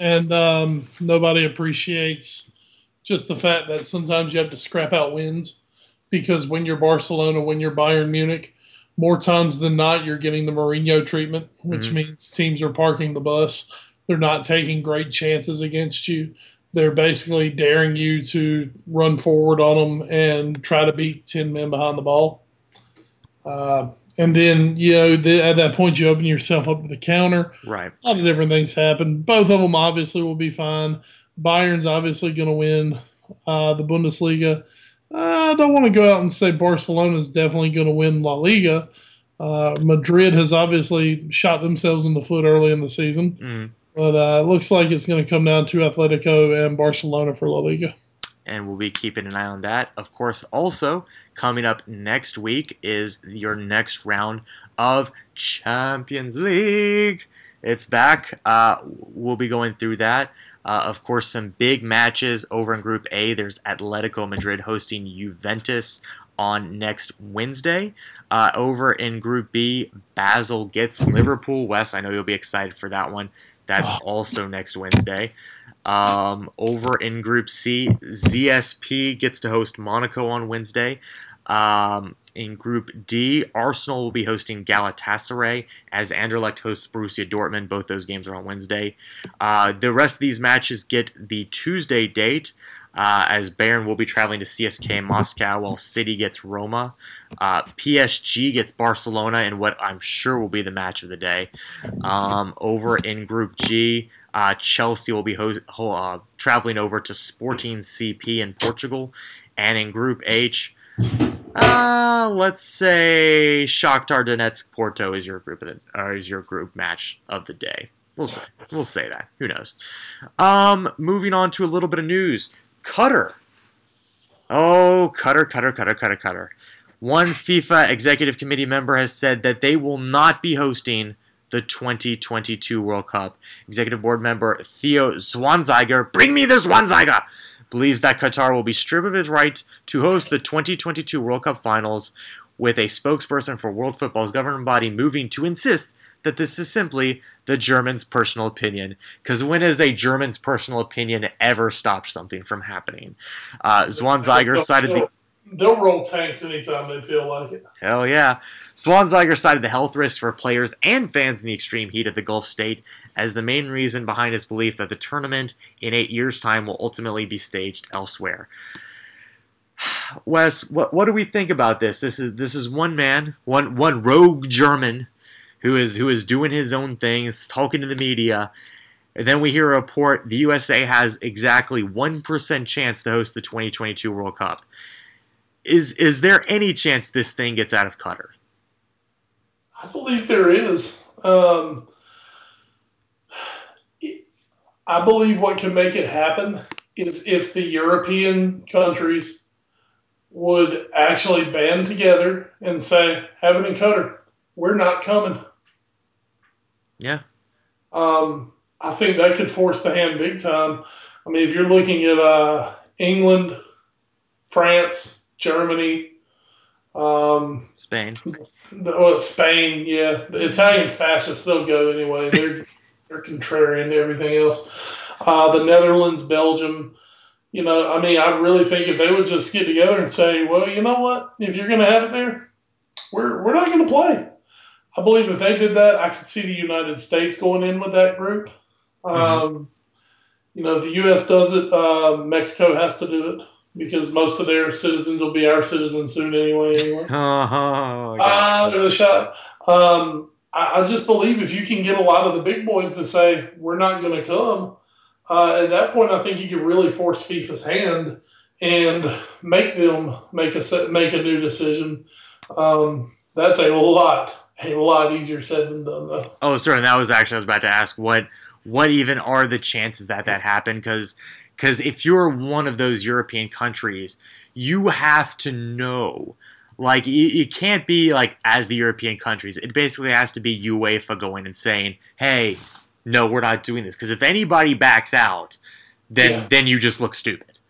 And um, nobody appreciates just the fact that sometimes you have to scrap out wins because when you're Barcelona, when you're Bayern Munich, more times than not, you're getting the Mourinho treatment, which mm-hmm. means teams are parking the bus. They're not taking great chances against you. They're basically daring you to run forward on them and try to beat 10 men behind the ball. Uh, and then, you know, the, at that point, you open yourself up to the counter. Right. A lot of different things happen. Both of them obviously will be fine. Bayern's obviously going to win uh, the Bundesliga. I don't want to go out and say Barcelona is definitely going to win La Liga. Uh, Madrid has obviously shot themselves in the foot early in the season, mm. but uh, it looks like it's going to come down to Atletico and Barcelona for La Liga. And we'll be keeping an eye on that. Of course, also coming up next week is your next round of Champions League. It's back. Uh, we'll be going through that. Uh, of course, some big matches over in Group A. There's Atletico Madrid hosting Juventus on next Wednesday. Uh, over in Group B, Basel gets Liverpool. Wes, I know you'll be excited for that one. That's oh. also next Wednesday. Um, over in Group C, ZSP gets to host Monaco on Wednesday. Um, in Group D, Arsenal will be hosting Galatasaray as Anderlecht hosts Borussia Dortmund. Both those games are on Wednesday. Uh, the rest of these matches get the Tuesday date. Uh, as Bayern will be traveling to CSK Moscow while City gets Roma. Uh, PSG gets Barcelona in what I'm sure will be the match of the day. Um, over in Group G, uh, Chelsea will be ho- uh, traveling over to Sporting CP in Portugal. And in Group H, uh, let's say Shakhtar Donetsk Porto is your group the, or is your group match of the day. We'll say we'll say that. Who knows? Um, moving on to a little bit of news. Cutter. Oh, Cutter, Cutter, Cutter, Cutter, Qatar. One FIFA executive committee member has said that they will not be hosting the 2022 World Cup. Executive Board member Theo Zwanziger, bring me this Zwanziger, believes that Qatar will be stripped of his right to host the 2022 World Cup finals, with a spokesperson for World Football's governing body moving to insist that this is simply the German's personal opinion. Because when has a German's personal opinion ever stopped something from happening? Uh, Zwanziger cited the they'll roll tanks anytime they feel like it. Hell yeah. Zwanziger cited the health risks for players and fans in the extreme heat of the Gulf state as the main reason behind his belief that the tournament in eight years' time will ultimately be staged elsewhere. Wes, what, what do we think about this? This is this is one man, one one rogue German who is who is doing his own thing, is talking to the media. And then we hear a report the USA has exactly 1% chance to host the 2022 World Cup. Is is there any chance this thing gets out of Qatar? I believe there is. Um, I believe what can make it happen is if the European countries would actually band together and say, "Have it in Qatar, we're not coming." Yeah. Um, I think that could force the hand big time. I mean, if you're looking at uh, England, France, Germany, um, Spain. The, well, Spain, yeah. The Italian fascists, they'll go anyway. They're they're contrarian to everything else. Uh, the Netherlands, Belgium. You know, I mean, I really think if they would just get together and say, well, you know what, if you're going to have it there, we're we're not going to play. I believe if they did that, I could see the United States going in with that group. Mm-hmm. Um, you know, if the U.S. does it, uh, Mexico has to do it because most of their citizens will be our citizens soon anyway. Anyway, oh, ah, there's a shot. Um, I, I, just believe if you can get a lot of the big boys to say we're not going to come, uh, at that point, I think you can really force FIFA's hand and make them make a make a new decision. Um, that's a lot a lot easier said than done, though. Oh, sorry, that was actually I was about to ask what what even are the chances that that happened because because if you're one of those European countries, you have to know. Like, you, can't be like as the European countries. It basically has to be UEFA going and saying, hey, no, we're not doing this. Because if anybody backs out, then yeah. then you just look stupid.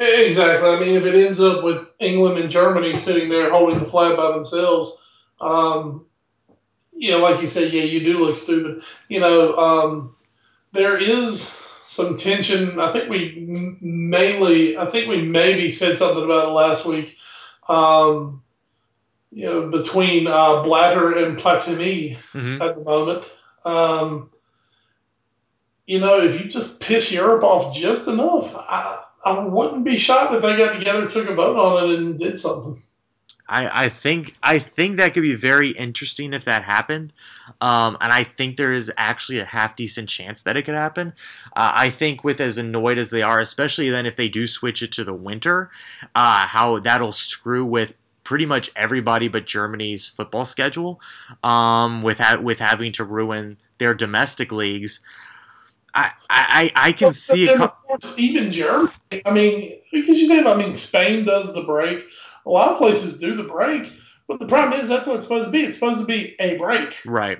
Exactly. I mean, if it ends up with England and Germany sitting there holding the flag by themselves, um, you know, like you said, yeah, you do look stupid. You know, um, there is some tension. I think we mainly, I think we maybe said something about it last week. Um, you know, between uh, Blatter and Platini mm-hmm. at the moment. Um, you know, if you just piss Europe off just enough, I, I wouldn't be shocked if they got together, took a vote on it, and did something. I, I think I think that could be very interesting if that happened, um, and I think there is actually a half decent chance that it could happen. Uh, I think with as annoyed as they are, especially then if they do switch it to the winter, uh, how that'll screw with pretty much everybody but Germany's football schedule, um, with ha- with having to ruin their domestic leagues. I, I, I can see a couple. Even Germany. I mean, because you think, I mean, Spain does the break a lot of places do the break, but the problem is that's what it's supposed to be. It's supposed to be a break. Right.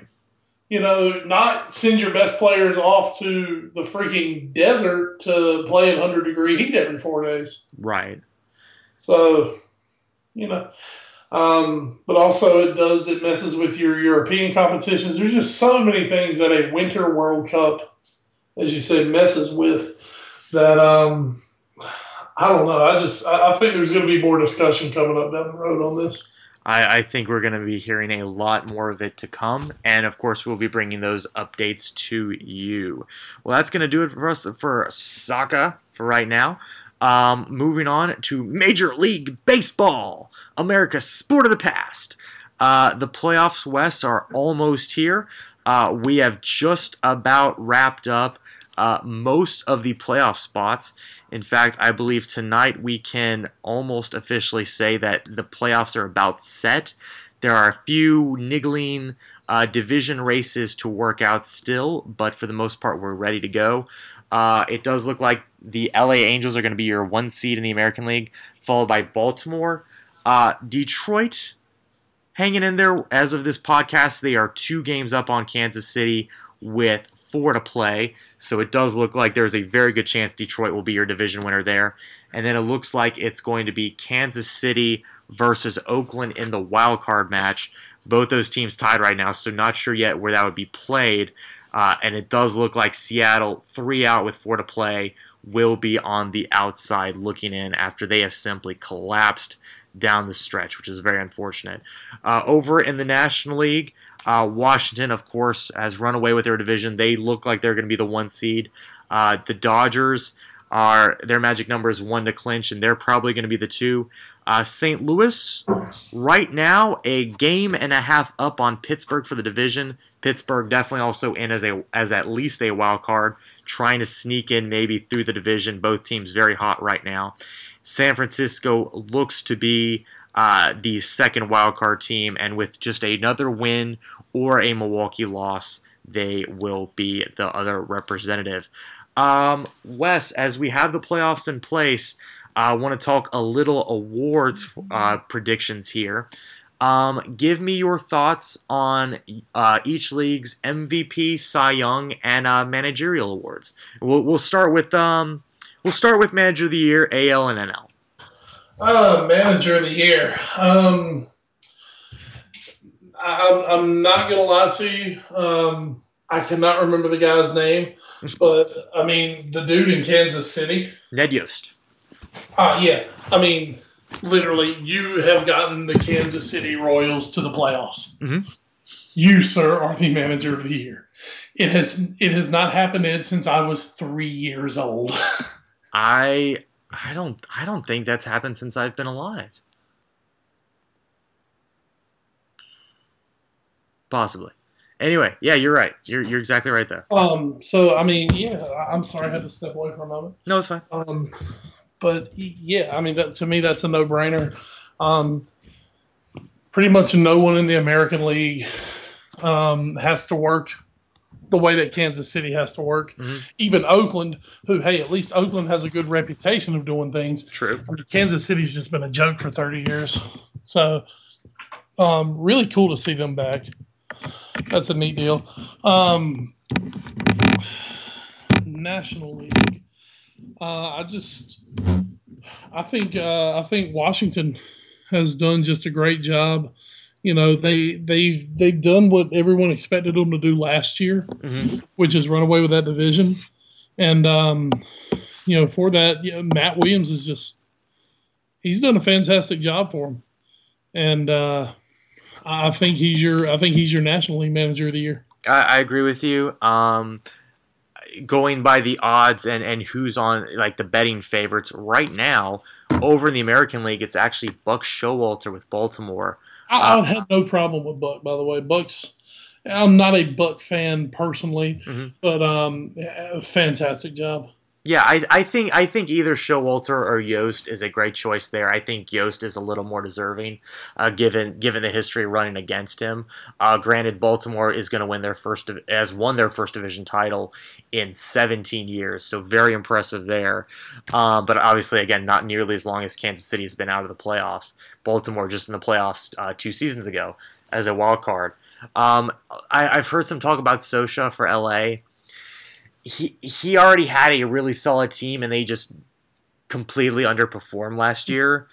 You know, not send your best players off to the freaking desert to play in 100 degree heat every four days. Right. So, you know, um, but also it does, it messes with your European competitions. There's just so many things that a Winter World Cup, as you said, messes with that, um, I don't know. I just I, think there's going to be more discussion coming up down the road on this. I, I think we're going to be hearing a lot more of it to come, and of course, we'll be bringing those updates to you. Well, that's going to do it for us for soccer for right now. Um, moving on to Major League Baseball, America's sport of the past. Uh, the playoffs West are almost here. Uh, we have just about wrapped up uh, most of the playoff spots. In fact, I believe tonight we can almost officially say that the playoffs are about set. There are a few niggling uh, division races to work out still, but for the most part, we're ready to go. Uh, it does look like the LA Angels are going to be your one seed in the American League, followed by Baltimore. Uh, Detroit hanging in there as of this podcast. They are two games up on Kansas City with four to play. So it does look like there's a very good chance Detroit will be your division winner there. And then it looks like it's going to be Kansas City versus Oakland in the wild card match. Both those teams tied right now, so not sure yet where that would be played. Uh, and it does look like Seattle, three out with four to play, will be on the outside looking in after they have simply collapsed down the stretch, which is very unfortunate. Uh, over in the National League, uh, Washington, of course, has run away with their division. They look like they're going to be the one seed. Uh, the Dodgers are their magic number is one to clinch, and they're probably going to be the two. Uh, St. Louis, right now, a game and a half up on Pittsburgh for the division. Pittsburgh definitely also in as a as at least a wild card, trying to sneak in maybe through the division. Both teams very hot right now. San Francisco looks to be uh, the second wild card team, and with just another win or a Milwaukee loss, they will be the other representative. Um, Wes, as we have the playoffs in place, I want to talk a little awards uh, predictions here. Um, give me your thoughts on uh, each league's MVP, Cy Young, and uh, managerial awards. We'll, we'll start with um, we'll start with Manager of the Year, AL and NL. Uh, Manager of the Year. Um, I'm, I'm not gonna lie to you. Um, I cannot remember the guy's name, but I mean the dude in Kansas City. Ned Yost. Uh, yeah. I mean, literally, you have gotten the Kansas City Royals to the playoffs. Mhm. You, sir, are the manager of the year. It has it has not happened Ed, since I was three years old. I I don't I don't think that's happened since I've been alive. Possibly. Anyway, yeah, you're right. You're you're exactly right there. um. So I mean, yeah. I'm sorry, I had to step away for a moment. No, it's fine. Um, but yeah, I mean, that, to me, that's a no-brainer. Um, pretty much no one in the American League um, has to work the way that Kansas City has to work. Mhm. Even Oakland, who hey, at least Oakland has a good reputation of doing things. True. Kansas City's just been a joke for 30 years. So, um, really cool to see them back. That's a neat deal. Um, National League. Uh, I just, I think, uh, I think Washington has done just a great job. You know, they they've they've done what everyone expected them to do last year, hmm which is run away with that division. And um, you know, for that, yeah, Matt Williams is just he's done a fantastic job for him. And uh, I think he's your I think he's your National League Manager of the Year. I, I agree with you. Um, going by the odds and and who's on like the betting favorites right now over in the American League, it's actually Buck Showalter with Baltimore. I, Uh, I had no problem with Buck, by the way. Buck's I'm not a Buck fan personally, Mhm. but um, fantastic job. Yeah, I, I think I think either Showalter or Yost is a great choice there. I think Yost is a little more deserving, uh, given given the history running against him. Uh, granted, Baltimore is going to win their first has won their first division title in 17 years, so very impressive there. Um, but obviously, again, not nearly as long as Kansas City has been out of the playoffs. Baltimore just in the playoffs uh, two seasons ago as a wild card. Um, I, I've heard some talk about Scioscia for LA he he already had a really solid team and they just completely underperformed last year.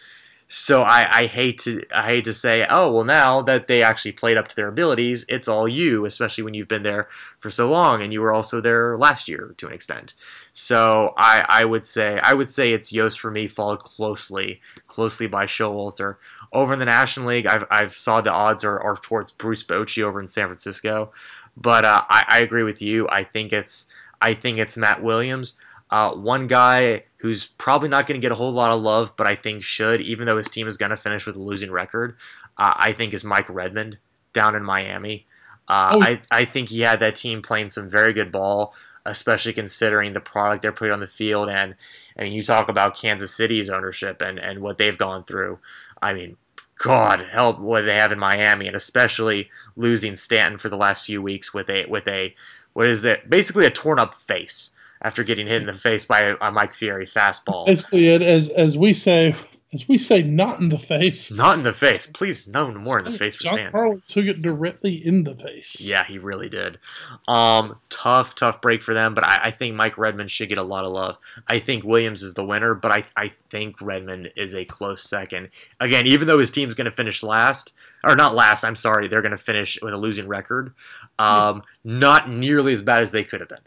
So I, I hate to I hate to say, oh well now that they actually played up to their abilities, it's all you, especially when you've been there for so long and you were also there last year to an extent. So I, I would say I would say it's Yost for me, followed closely closely by Showalter. Over in the National League, I've, I've saw the odds are, are towards Bruce Bochy over in San Francisco, but uh, I, I agree with you. I think it's I think it's Matt Williams. Uh, one guy who's probably not going to get a whole lot of love, but I think should, even though his team is going to finish with a losing record, uh, I think is Mike Redmond down in Miami. Uh, Oh. I, I think he had that team playing some very good ball, especially considering the product they're putting on the field. And I mean, you talk about Kansas City's ownership and, and what they've gone through. I mean, God help what they have in Miami, and especially losing Stanton for the last few weeks with a with a what is it? Basically a torn up face after getting hit in the face by a, a Mike Fieri fastball. Basically, it, as as we say, as we say, not in the face. Not in the face. Please, no more in the face for John Stan. Carlo took it directly in the face. Yeah, he really did. Um, tough, tough break for them, but I, I think Mike Redmond should get a lot of love. I think Williams is the winner, but I, I think Redmond is a close second. Again, even though his team's going to finish last, or not last, I'm sorry, they're going to finish with a losing record. Um, not nearly as bad as they could have been.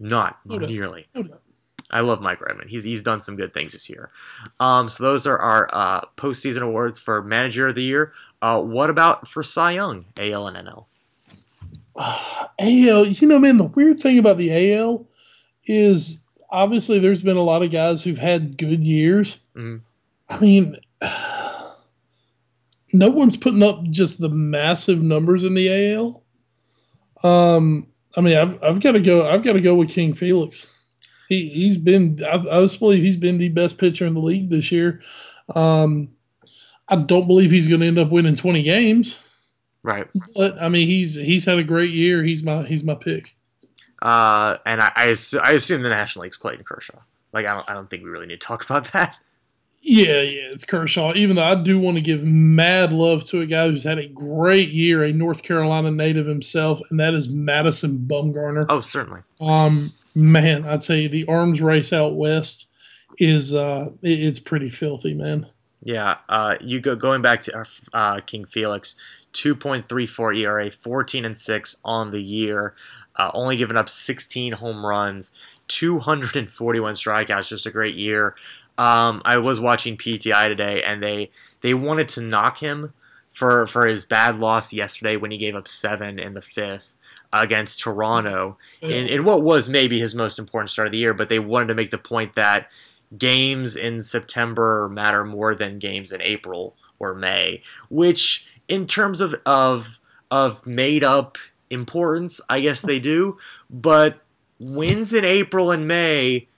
Not No doubt. nearly. Doubt. I love Mike Redmond. He's he's done some good things this year. Um, so those are our uh, postseason awards for Manager of the Year. Uh, what about for Cy Young, AL and NL? AL, you know, man, the weird thing about the AL is obviously there's been a lot of guys who've had good years. Mhm. I mean, no one's putting up just the massive numbers in the AL. Um, I mean, I've, I've got to go. I've got to go with King Felix. He he's been. I, I just believe he's been the best pitcher in the league this year. Um, I don't believe he's going to end up winning 20 games, Right. but I mean, he's he's had a great year. He's my he's my pick. Uh, and I, I, I assume the National League's Clayton Kershaw. Like, I don't, I don't think we really need to talk about that. Yeah, yeah, it's Kershaw. Even though I do want to give mad love to a guy who's had a great year, a North Carolina native himself, and that is Madison Bumgarner. Oh, certainly. Um, man, I tell you, the arms race out west is uh, it's pretty filthy, man. Yeah. Uh, you go going back to uh, King Felix, 2.34 ERA, 14 and six on the year. Uh, only giving up 16 home runs, 241 strikeouts. Just a great year. Um, I was watching PTI today, and they they wanted to knock him for for his bad loss yesterday when he gave up seven in the fifth against Toronto in, in what was maybe his most important start of the year. But they wanted to make the point that games in September matter more than games in April or May, which in terms of of of made up importance, I guess they do, but wins in April and May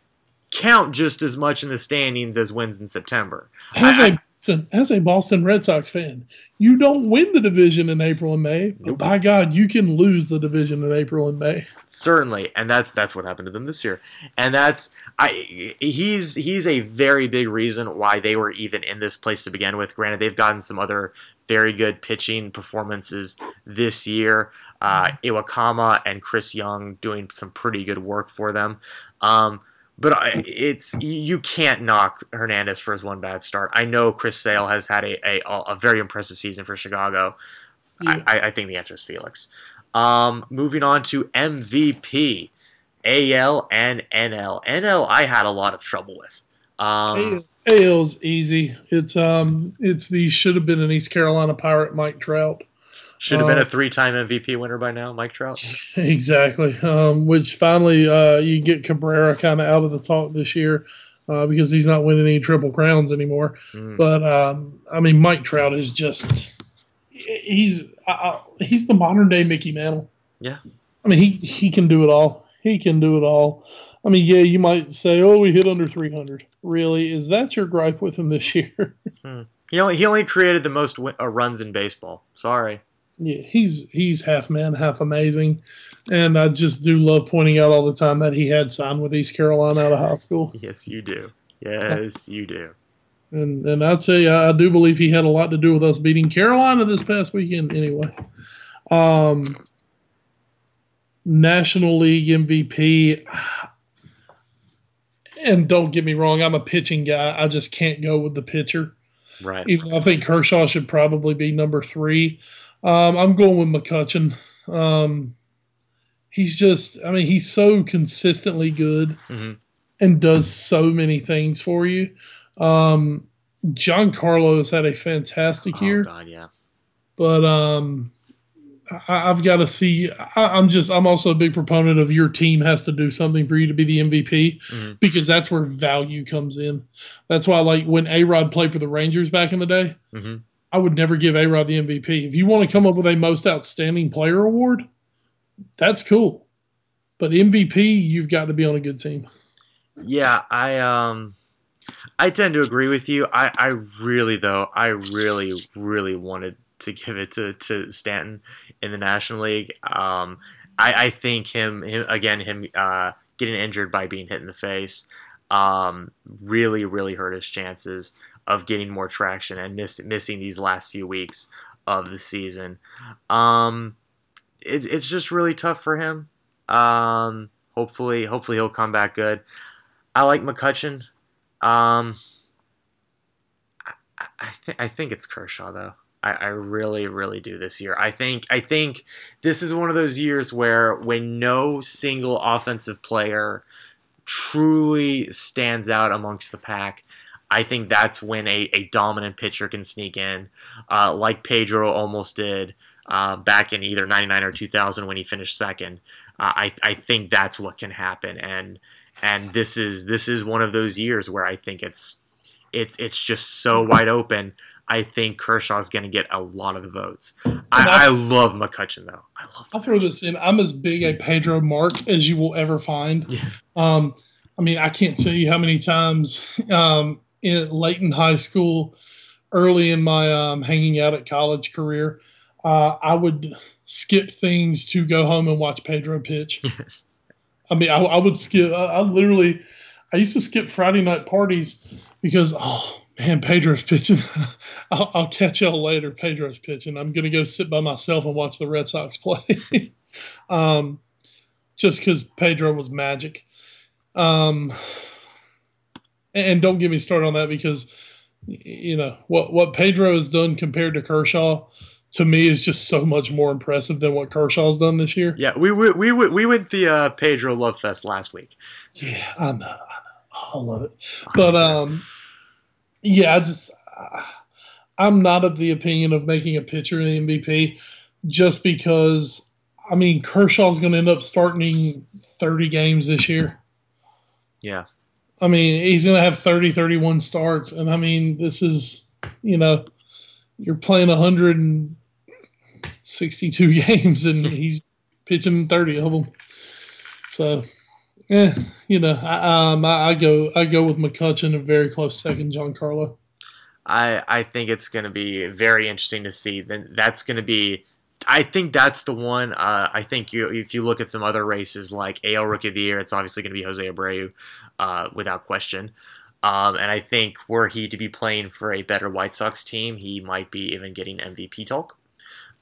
count just as much in the standings as wins in September. As I- a Boston, as a Boston Red Sox fan, you don't win the division in April and May, but Nope. by God, you can lose the division in April and May. Certainly, and that's that's what happened to them this year, and that's I he's he's a very big reason why they were even in this place to begin with. Granted, they've gotten some other very good pitching performances this year. Uh, Iwakuma and Chris Young doing some pretty good work for them. Um, but I- it's you can't knock Hernandez for his one bad start. I know Chris Sale has had a, a, a very impressive season for Chicago. Yeah. I, I think the answer is Felix. Um, moving on to MVP, AL and NL. NL, I had a lot of trouble with. Um, AL's easy. It's um, it's the should have been an East Carolina Pirate, Mike Trout. Should have been uh, a three-time MVP winner by now, Mike Trout. Exactly. Um, which finally uh, you get Cabrera kind of out of the talk this year uh, because he's not winning any triple crowns anymore. Mm. But um, I mean, Mike Trout is just he's uh, he's the modern day Mickey Mantle. Yeah. I mean, he he can do it all. He can do it all. I mean, yeah, you might say, "Oh, we hit under 300." Really, is that your gripe with him this year? He only he only created the most wi- uh, runs in baseball. Sorry. Yeah, he's he's half man, half amazing, and I just do love pointing out all the time that he had signed with East Carolina out of high school, Yes, you do. Yes, you do. and and I'll tell you, I do believe he had a lot to do with us beating Carolina this past weekend. Anyway, um, National League MVP. And don't get me wrong, I'm a pitching guy. I just can't go with the pitcher. Right. Even I think Kershaw should probably be number three. Um, I'm going with McCutchen. Um, he's just, I mean, he's so consistently good hmm and does so many things for you. Um, Giancarlo had a fantastic Oh year, God, yeah. but um, I, I've got to see. I, I'm just, I'm also a big proponent of your team has to do something for you to be the MVP Mhm. because that's where value comes in. That's why, like when A Rod played for the Rangers back in the day, hmm I would never give A Rod the MVP. If you want to come up with a most outstanding player award, that's cool. But MVP, you've got to be on a good team. Yeah, I um I tend to agree with you. I, I really though, I really, really wanted to give it to, to Stanton in the National League. Um I, I think him him again, him uh getting injured by being hit in the face. um, really, really hurt his chances of getting more traction and miss, missing these last few weeks of the season. Um, it, it's just really tough for him. Um, hopefully, hopefully he'll come back good. I like McCutchen. Um, I, I, th- I think it's Kershaw though. I, I really, really do this year. I think I think this is one of those years where when no single offensive player truly stands out amongst the pack, I think that's when a, a dominant pitcher can sneak in, uh, like Pedro almost did uh, back in either 99 or 2000 when he finished second. Uh, I, I think that's what can happen. And and this is this is one of those years where I think it's it's it's just so wide open. I think Kershaw's going to get a lot of the votes. I, I, love McCutchen though. I love. I'll throw this in. I'm as big a Pedro mark as you will ever find. Yeah. Um, I mean, I can't tell you how many times um, in late in high school, early in my um, hanging out at college career, uh, I would skip things to go home and watch Pedro pitch. Yes. I mean, I, I would skip. I, I, literally, I used to skip Friday night parties because, oh man, Pedro's pitching. I'll, I'll, catch y'all later. Pedro's pitching. I'm gonna go sit by myself and watch the Red Sox play. um, just because Pedro was magic. Um, and don't get me started on that because you know what what Pedro has done compared to Kershaw to me is just so much more impressive than what Kershaw's done this year. Yeah, we we we, we went the uh, Pedro Love Fest last week. Yeah, I know, I know, I love it. But um, yeah, I just I'm not of the opinion of making a pitcher the MVP just because I mean Kershaw's going to end up starting 30 games this year. Yeah. I mean, he's going to have 30, 31 starts. And I mean, this is, you know, you're playing 162 games and he's pitching 30 of them. So, yeah, you know, I, um, I, I go I go with McCutchen a very close second, Giancarlo. I I think it's going to be very interesting to see. Then that's going to be I think that's the one. Uh, I think you, if you look at some other races like AL Rookie of the Year, it's obviously going to be Jose Abreu, uh, without question. Um, and I think were he to be playing for a better White Sox team, he might be even getting MVP talk.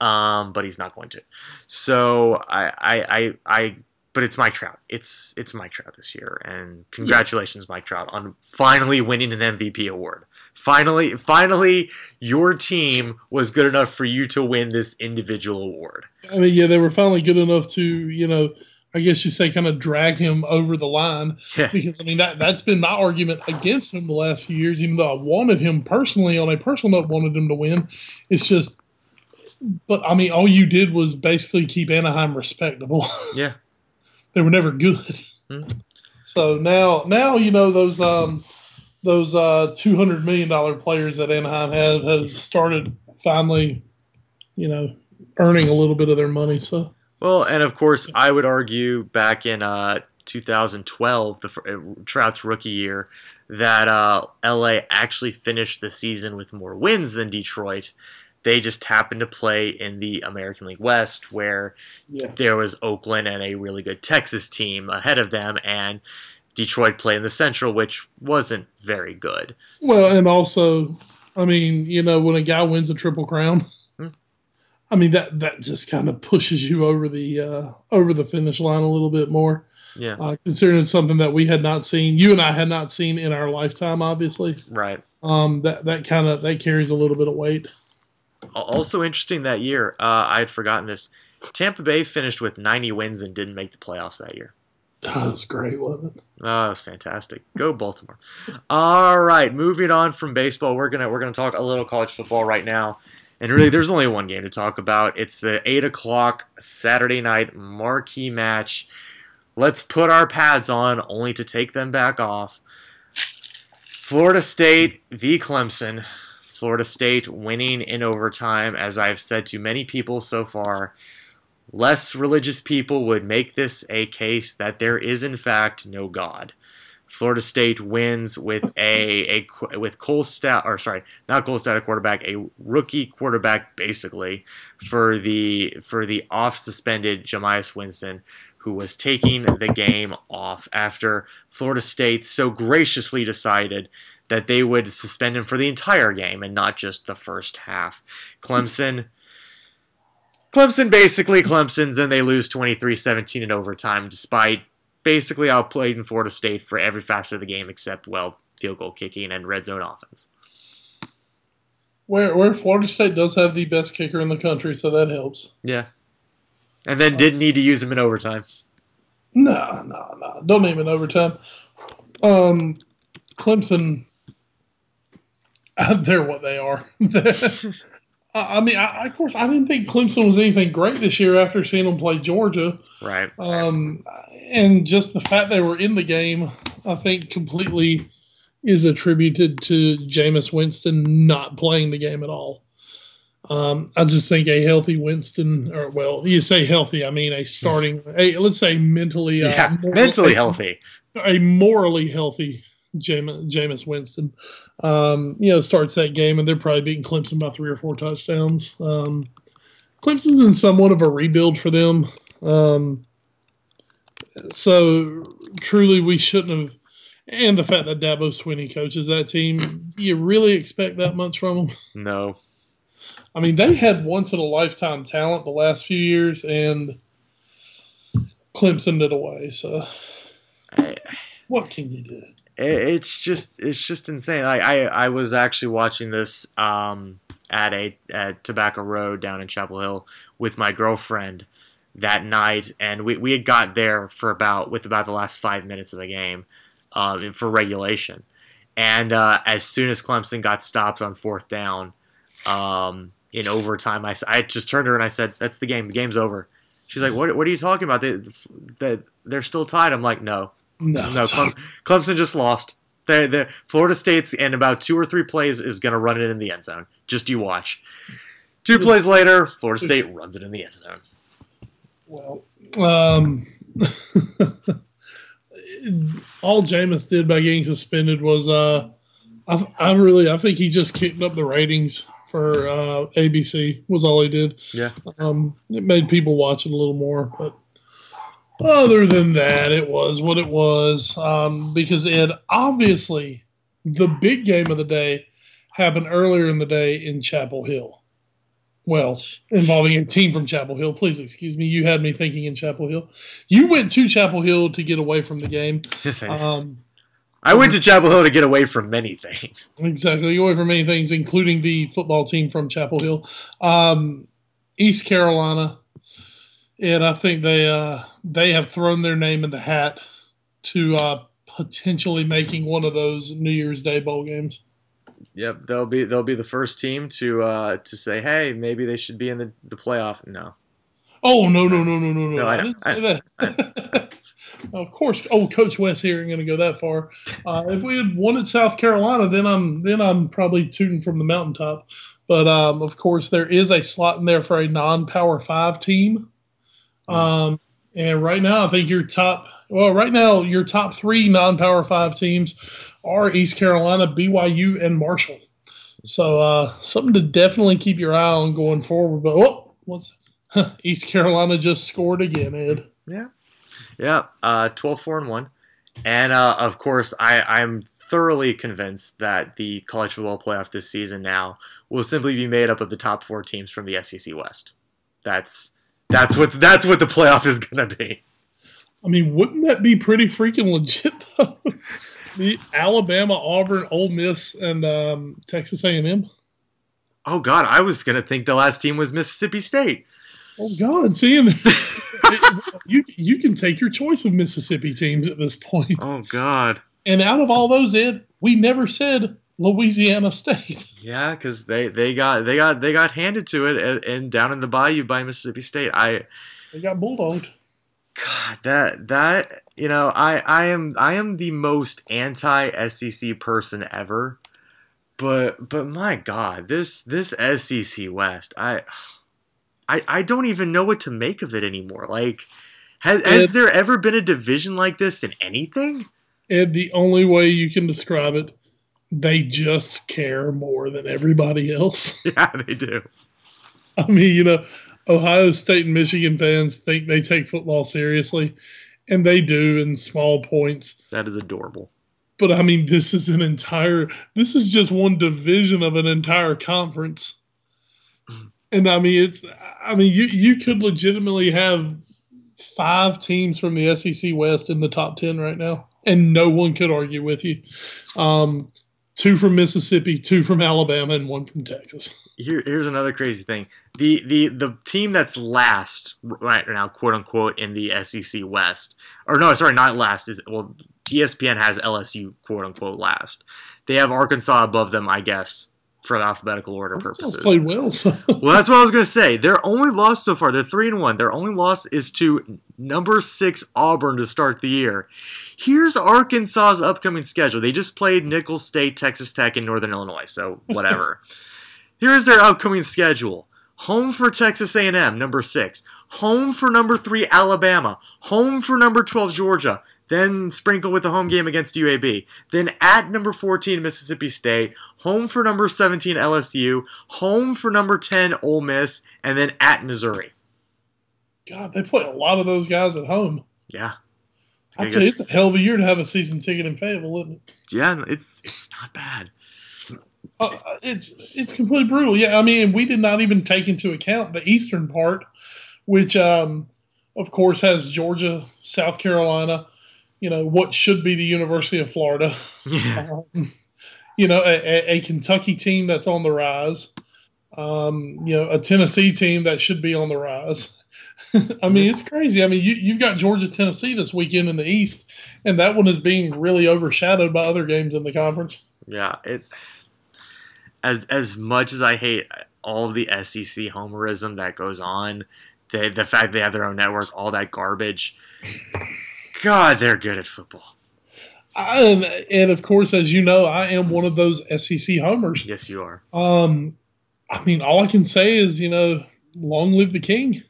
Um, but he's not going to. So I, I, I, I, but it's Mike Trout. It's it's Mike Trout this year, and congratulations, Mike Trout, on finally winning an MVP award. Finally, finally, your team was good enough for you to win this individual award. I mean, yeah, they were finally good enough to, you know, I guess you say kind of drag him over the line. Yeah. Because I mean that that's been my argument against him the last few years, even though I wanted him personally on a personal note, wanted him to win. It's just but I mean all you did was basically keep Anaheim respectable. Yeah. they were never good. Mm-hmm. So now now you know those um those uh, two hundred million dollar players that Anaheim have have started finally, you know, earning a little bit of their money. So well, and of course, I would argue back in uh, 2012, the uh, Trout's rookie year, that uh, LA actually finished the season with more wins than Detroit. They just happened to play in the American League West, where yeah. there was Oakland and a really good Texas team ahead of them, and Detroit play in the Central, which wasn't very good. Well, and also, I mean, you know, when a guy wins a triple crown. I mean that that just kind of pushes you over the uh, over the finish line a little bit more. Yeah, uh, considering it's something that we had not seen, you and I had not seen in our lifetime, obviously. Right. Um, that that kind of that carries a little bit of weight. Also interesting that year, uh, I had forgotten this. Tampa Bay finished with 90 wins and didn't make the playoffs that year. That was great, wasn't it? Oh, that was fantastic. Go Baltimore. All right, moving on from baseball, we're gonna we're gonna talk a little college football right now. And really, there's only one game to talk about. It's the eight o'clock Saturday night marquee match. Let's put our pads on, only to take them back off. Florida State v. Clemson. Florida State winning in overtime, as I've said to many people so far less religious people would make this a case that there is in fact no God. Florida State wins with a, a with Cole Stoudt or sorry, not Cole Stoudt a quarterback, a rookie quarterback basically for the for the off suspended Jameis Winston, who was taking the game off after Florida State so graciously decided that they would suspend him for the entire game and not just the first half. Clemson. Clemson basically Clemson's and they lose 23-17 in overtime despite basically outplayed in Florida State for every facet of the game except well field goal kicking and red zone offense. Where where Florida State does have the best kicker in the country, so that helps. Yeah. And then didn't need to use him in overtime. No, no, no. Don't need him in overtime. Um, Clemson, they're what they are. I mean, I, of course, I didn't think Clemson was anything great this year after seeing them play Georgia. Right. Um, and just the fact they were in the game, I think, completely is attributed to Jameis Winston not playing the game at all. Um, I just think a healthy Winston, or well, you say healthy, I mean a starting, a let's say mentally, uh, yeah, mentally healthy, a morally healthy Jameis, Jameis Winston, um, you know, starts that game, and they're probably beating Clemson by three or four touchdowns. Um, Clemson's in somewhat of a rebuild for them, um, so truly we shouldn't have and the fact that Dabo Swinney coaches that team, do you really expect that much from them? No. I mean, they had once in a lifetime talent the last few years, and Clemson did away. So, I, what can you do? It's just it's just insane. I I, I was actually watching this um, at a at Tobacco Road down in Chapel Hill with my girlfriend that night, and we, we had got there for about with about the last five minutes of the game uh, for regulation. And uh, as soon as Clemson got stopped on fourth down um, in overtime, I, I just turned to her and I said, "That's the game. The game's over." She's like, "What? What are you talking about? They, they, they're still tied." I'm like, "No, no, no. Clemson, Clemson just lost. The, the Florida State's in about two or three plays is going to run it in the end zone. Just you watch. Two plays later, Florida State runs it in the end zone. Well, um, all Jameis did by getting suspended was uh, I, I really I think he just kicked up the ratings for uh, ABC was all he did. Yeah. Um, it made people watch it a little more, but other than that, it was what it was. Um, because it obviously the big game of the day happened earlier in the day in Chapel Hill well, involving a team from Chapel Hill. Please excuse me. You had me thinking in Chapel Hill. You went to Chapel Hill to get away from the game. Yes, I, um, I went to Chapel Hill to get away from many things. Exactly, away from many things, including the football team from Chapel Hill, um, East Carolina, and I think they uh, they have thrown their name in the hat to uh, potentially making one of those New Year's Day bowl games. Yep, they'll be they'll be the first team to uh, to say, hey, maybe they should be in the, the playoff. No. Oh no no no no no no! no I, I didn't say I, that. of course, oh, Coach West here ain't going to go that far. Uh, if we had wanted South Carolina, then I'm then I'm probably tooting from the mountaintop. But um, of course, there is a slot in there for a non-power five team. Um, and right now, I think your top well, right now your top three non-power five teams are East Carolina, BYU, and Marshall. So uh, something to definitely keep your eye on going forward. But oh, what's East Carolina just scored again, Ed? Yeah, yeah, uh, 12 4 and one, and uh, of course I I'm thoroughly convinced that the college football playoff this season now will simply be made up of the top four teams from the SEC West. That's that's what that's what the playoff is going to be. I mean, wouldn't that be pretty freaking legit though? the Alabama, Auburn, Ole Miss, and um, Texas A&M. Oh God, I was gonna think the last team was Mississippi State. Oh God, seeing you you can take your choice of Mississippi teams at this point. Oh God. And out of all those, Ed, we never said Louisiana State. Yeah, because they, they got they got they got handed to it and down in the bayou by Mississippi State. I they got bulldogged. God, that that you know, I I am I am the most anti SEC person ever, but but my God, this this SEC West, I I I don't even know what to make of it anymore. Like, has has there ever been a division like this in anything? And the only way you can describe it, they just care more than everybody else. Yeah, they do. I mean, you know, Ohio State and Michigan fans think they take football seriously, and they do in small points. That is adorable. But I mean, this is an entire. This is just one division of an entire conference, and I mean, it's. I mean, you you could legitimately have five teams from the SEC West in the top ten right now, and no one could argue with you. Um, two from Mississippi, two from Alabama, and one from Texas. Here, here's another crazy thing: the the the team that's last right now, quote unquote, in the SEC West, or no, sorry, not last is well, ESPN has LSU quote unquote last. They have Arkansas above them, I guess, for alphabetical order purposes. Played well. So. well, that's what I was gonna say. Their only loss so far, they're three and one. Their only loss is to number six Auburn to start the year. Here's Arkansas's upcoming schedule. They just played Nicholls State, Texas Tech, and Northern Illinois, so whatever. Here's their upcoming schedule. Home for Texas A&M, number 6. Home for number 3 Alabama. Home for number 12 Georgia. Then sprinkle with the home game against UAB. Then at number 14 Mississippi State. Home for number 17 LSU. Home for number 10 Ole Miss. And then at Missouri. God, they play a lot of those guys at home. Yeah. I'd say it's a hell of a year to have a season ticket in Fayetteville, isn't it? Yeah, it's it's not bad. Uh, it's it's completely brutal. Yeah, I mean, we did not even take into account the eastern part, which, um, of course, has Georgia, South Carolina. You know what should be the University of Florida. Yeah. Um, you know, a, a, Kentucky team that's on the rise. Um, you know, a Tennessee team that should be on the rise. I mean, it's crazy. I mean, you, you've got Georgia, Tennessee this weekend in the East, and that one is being really overshadowed by other games in the conference. Yeah, it as as much as I hate all the SEC homerism that goes on, the the fact they have their own network, all that garbage. God, they're good at football. and, and of course, as you know, I am one of those SEC homers. Yes, you are. Um, I mean, all I can say is, you know, long live the king.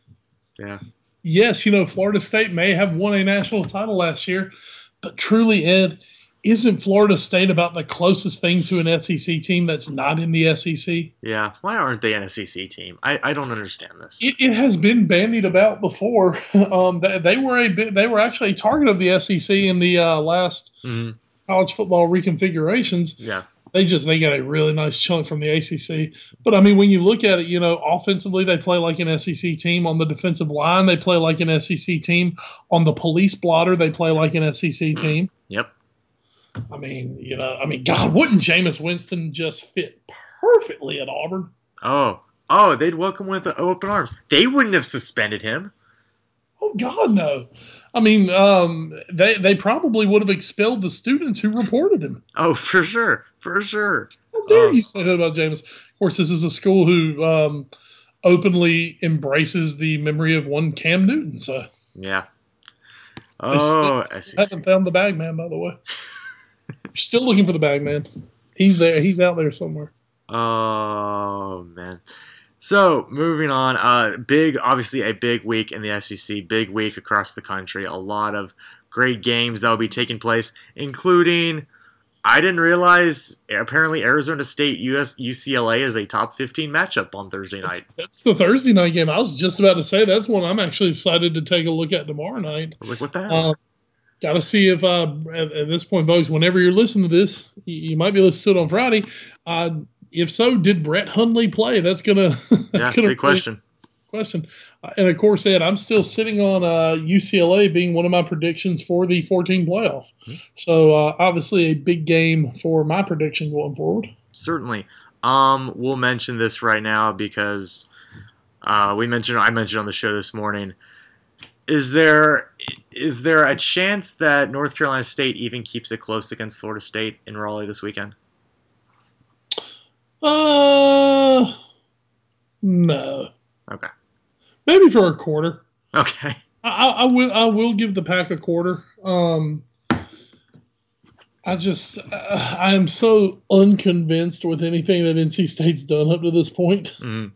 Yeah. Yes, you know, Florida State may have won a national title last year, but truly, Ed, isn't Florida State about the closest thing to an SEC team that's not in the SEC? Yeah. Why aren't they an SEC team? I, I don't understand this. It, it has been bandied about before. Um, they, they, were a bit, they were actually a target of the SEC in the uh, last mm-hmm. college football reconfigurations. Yeah. They just they got a really nice chunk from the ACC. But I mean, when you look at it, you know, offensively they play like an SEC team. On the defensive line, they play like an SEC team. On the police blotter, they play like an SEC team. Yep. I mean, you know, I mean, God, wouldn't Jameis Winston just fit perfectly at Auburn? Oh, oh, they'd welcome him with open arms. They wouldn't have suspended him. Oh God, no. I mean, um, they they probably would have expelled the students who reported him. Oh, for sure, for sure. How dare you say that about Jameis? Of course, this is a school who um, openly embraces the memory of one Cam Newton. So yeah. Oh, still haven't found the bag man, by the way. Still looking for the bag man. He's there. He's out there somewhere. Oh man. So moving on, uh, big, obviously a big week in the SEC, big week across the country. A lot of great games that will be taking place, including. I didn't realize apparently Arizona State US UCLA is a top 15 matchup on Thursday night. That's, that's, the Thursday night game. I was just about to say that's one I'm actually excited to take a look at tomorrow night. I was like, what the hell? Um, Got to see if uh, at, at, this point, folks, whenever you're listening to this, you, you might be listening to it on Friday. Uh, if so, did Brett Hundley play? That's gonna that's yeah, gonna big question. Question, uh, and of course, Ed, I'm still sitting on uh, UCLA being one of my predictions for the 14 playoff. Mm-hmm. So uh, obviously, a big game for my prediction going forward. Certainly, um, we'll mention this right now because uh, we mentioned I mentioned on the show this morning is there is there a chance that North Carolina State even keeps it close against Florida State in Raleigh this weekend? Uh, no. Okay. Maybe for a quarter. Okay. I, I will. I will give the pack a quarter. Um, I just uh, I am so unconvinced with anything that NC State's done up to this point. Mm-hmm.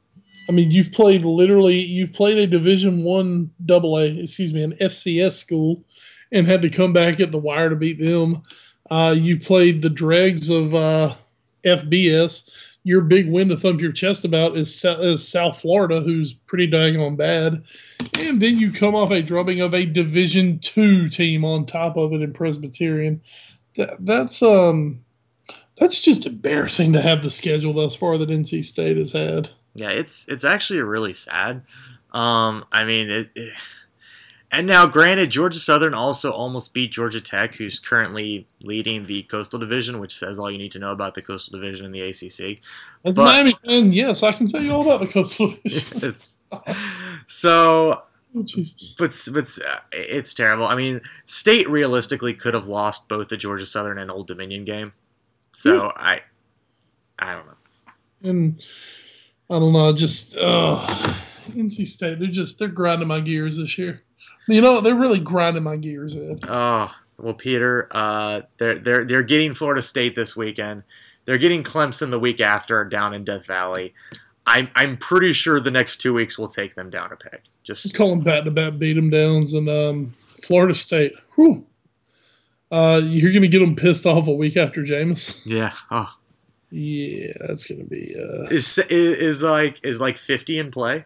I mean, you've played literally, you've played a Division One Double A, excuse me, an FCS school, and had to come back at the wire to beat them. Uh, you played the dregs of uh, FBS your big win to thump your chest about is, is South Florida, who's pretty daggone bad, and then you come off a drubbing of a Division two team on top of it in Presbyterian. That, that's um, that's just embarrassing to have the schedule thus far that NC State has had. Yeah, it's it's actually really sad. Um, I mean it, it and now, granted, Georgia Southern also almost beat Georgia Tech, who's currently leading the Coastal Division, which says all you need to know about the Coastal Division in the ACC. As but, Miami fan, yes, I can tell you all about the Coastal Division. Yes. so, oh, but but uh, it's terrible. I mean, State realistically could have lost both the Georgia Southern and Old Dominion game. So yeah. I, I don't know. And I don't know, just uh, NC State, they're just they're grinding my gears this year. You know, they're really grinding my gears in. Oh well, Peter, uh, they're they're they're getting Florida State this weekend. They're getting Clemson the week after down in Death Valley. I'm I'm pretty sure the next two weeks will take them down a peg. Just call them bat to bat, beat them downs, and um, Florida State. Whew. Uh, you're gonna get them pissed off a week after Jameis. Yeah. Oh. Yeah, that's gonna be. Uh, is, is is like is like 50 in play?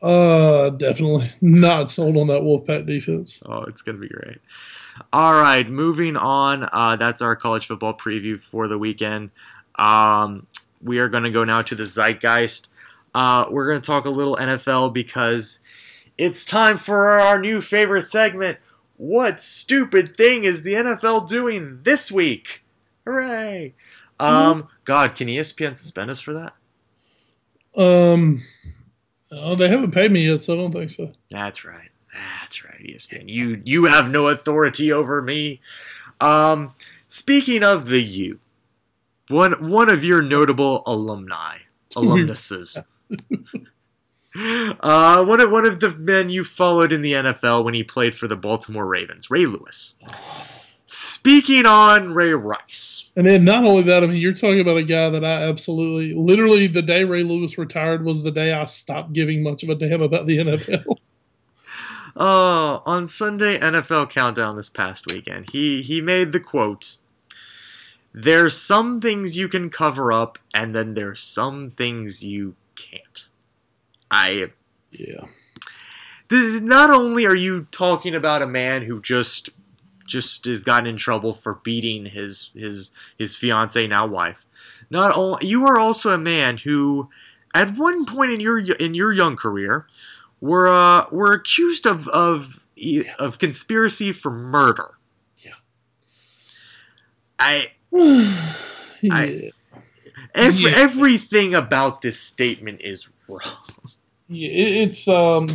Uh, definitely not sold on that Wolfpack defense. Oh, it's gonna be great. All right, moving on. Uh, that's our college football preview for the weekend. Um, we are going to go now to the zeitgeist. Uh, we're going to talk a little NFL because it's time for our new favorite segment. What stupid thing is the NFL doing this week? Hooray! Um, mm-hmm. God, can ESPN suspend us for that? Um, Oh, they haven't paid me yet, so I don't think so. That's right. That's right, ESPN. You you have no authority over me. Um, speaking of the U, one one of your notable alumni, alumnuses. uh, one of one of the men you followed in the NFL when he played for the Baltimore Ravens, Ray Lewis. Speaking on Ray Rice. And then not only that, I mean, you're talking about a guy that I absolutely, literally, the day Ray Lewis retired was the day I stopped giving much of a damn about the NFL. Oh, uh, on Sunday NFL Countdown this past weekend, he he made the quote. There's some things you can cover up, and then there's some things you can't. I yeah. This is not only are you talking about a man who just just has gotten in trouble for beating his his his fiance now wife. Not only you are also a man who, at one point in your in your young career, were uh, were accused of of yeah. of conspiracy for murder. Yeah. I. yeah. I every, yeah. everything about this statement is wrong. Yeah, it's um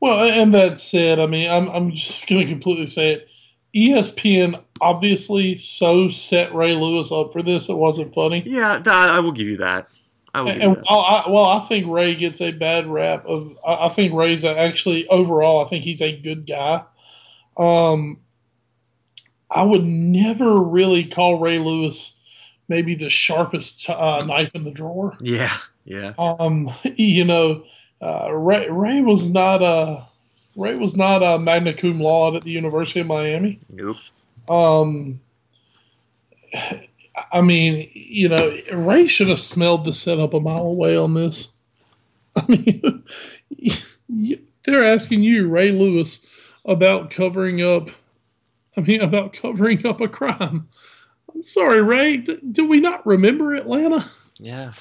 well, and that said, I mean, I'm I'm just going to completely say it. ESPN obviously so set Ray Lewis up for this; it wasn't funny. Yeah, I will give you that. I will and, that. I, well, I think Ray gets a bad rap. Of I, I think Ray's actually overall, I think he's a good guy. Um, I would never really call Ray Lewis maybe the sharpest uh, knife in the drawer. Yeah, yeah. Um, you know, uh, Ray, Ray was not a Ray was not a magna cum laude at the University of Miami. Nope. Um, I mean, you know, Ray should have smelled the setup a mile away on this. I mean, they're asking you, Ray Lewis, about covering up. I mean, about covering up a crime. I'm sorry, Ray. D- do we not remember Atlanta? Yeah.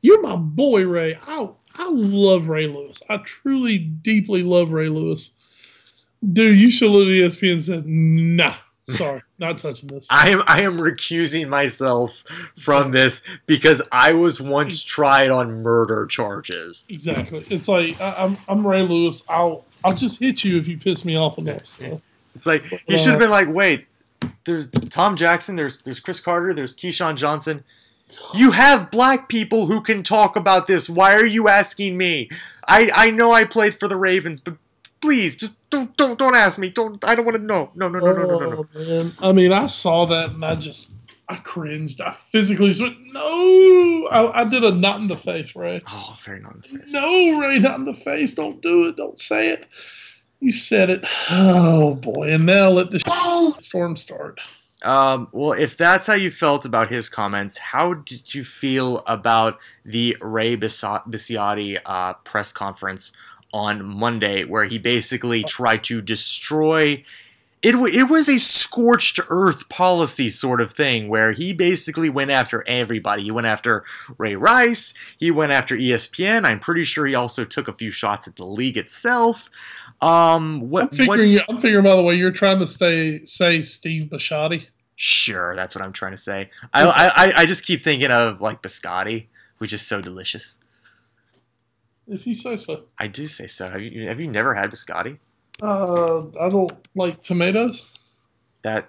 You're my boy, Ray. I I love Ray Lewis. I truly, deeply love Ray Lewis. Dude, you should look at ESPN and said, nah, sorry, not touching this. I am I am recusing myself from this because I was once tried on murder charges. Exactly. It's like I, am I'm, I'm Ray Lewis. I'll I'll just hit you if you piss me off enough. So. It's like he should have uh, been like, wait, there's Tom Jackson, there's there's Cris Carter, there's Keyshawn Johnson. You have black people who can talk about this. Why are you asking me? I I know I played for the Ravens, but please just don't don't don't ask me. Don't I don't want to know. No no no no no no no. Oh, man. I mean, I saw that and I just I cringed. I physically said, "No!" I, I did a not in the face, Ray. Oh, very not in the face. No, Ray, not in the face. Don't do it. Don't say it. You said it. Oh boy! And now let the storm start. Um, well, if that's how you felt about his comments, how did you feel about the Ray Bisciotti uh, press conference on Monday, where he basically tried to destroy it, it was a scorched earth policy sort of thing where he basically went after everybody. He went after Ray Rice, he went after ESPN. I'm pretty sure he also took a few shots at the league itself. Um, what, I'm figuring, what, I'm figuring, by the way, you're trying to stay say Steve Bisciotti. Sure, that's what I'm trying to say. I, I, I just keep thinking of like biscotti, which is so delicious. If you say so. I do say so. Have you have you never had biscotti? Uh, I don't like tomatoes. That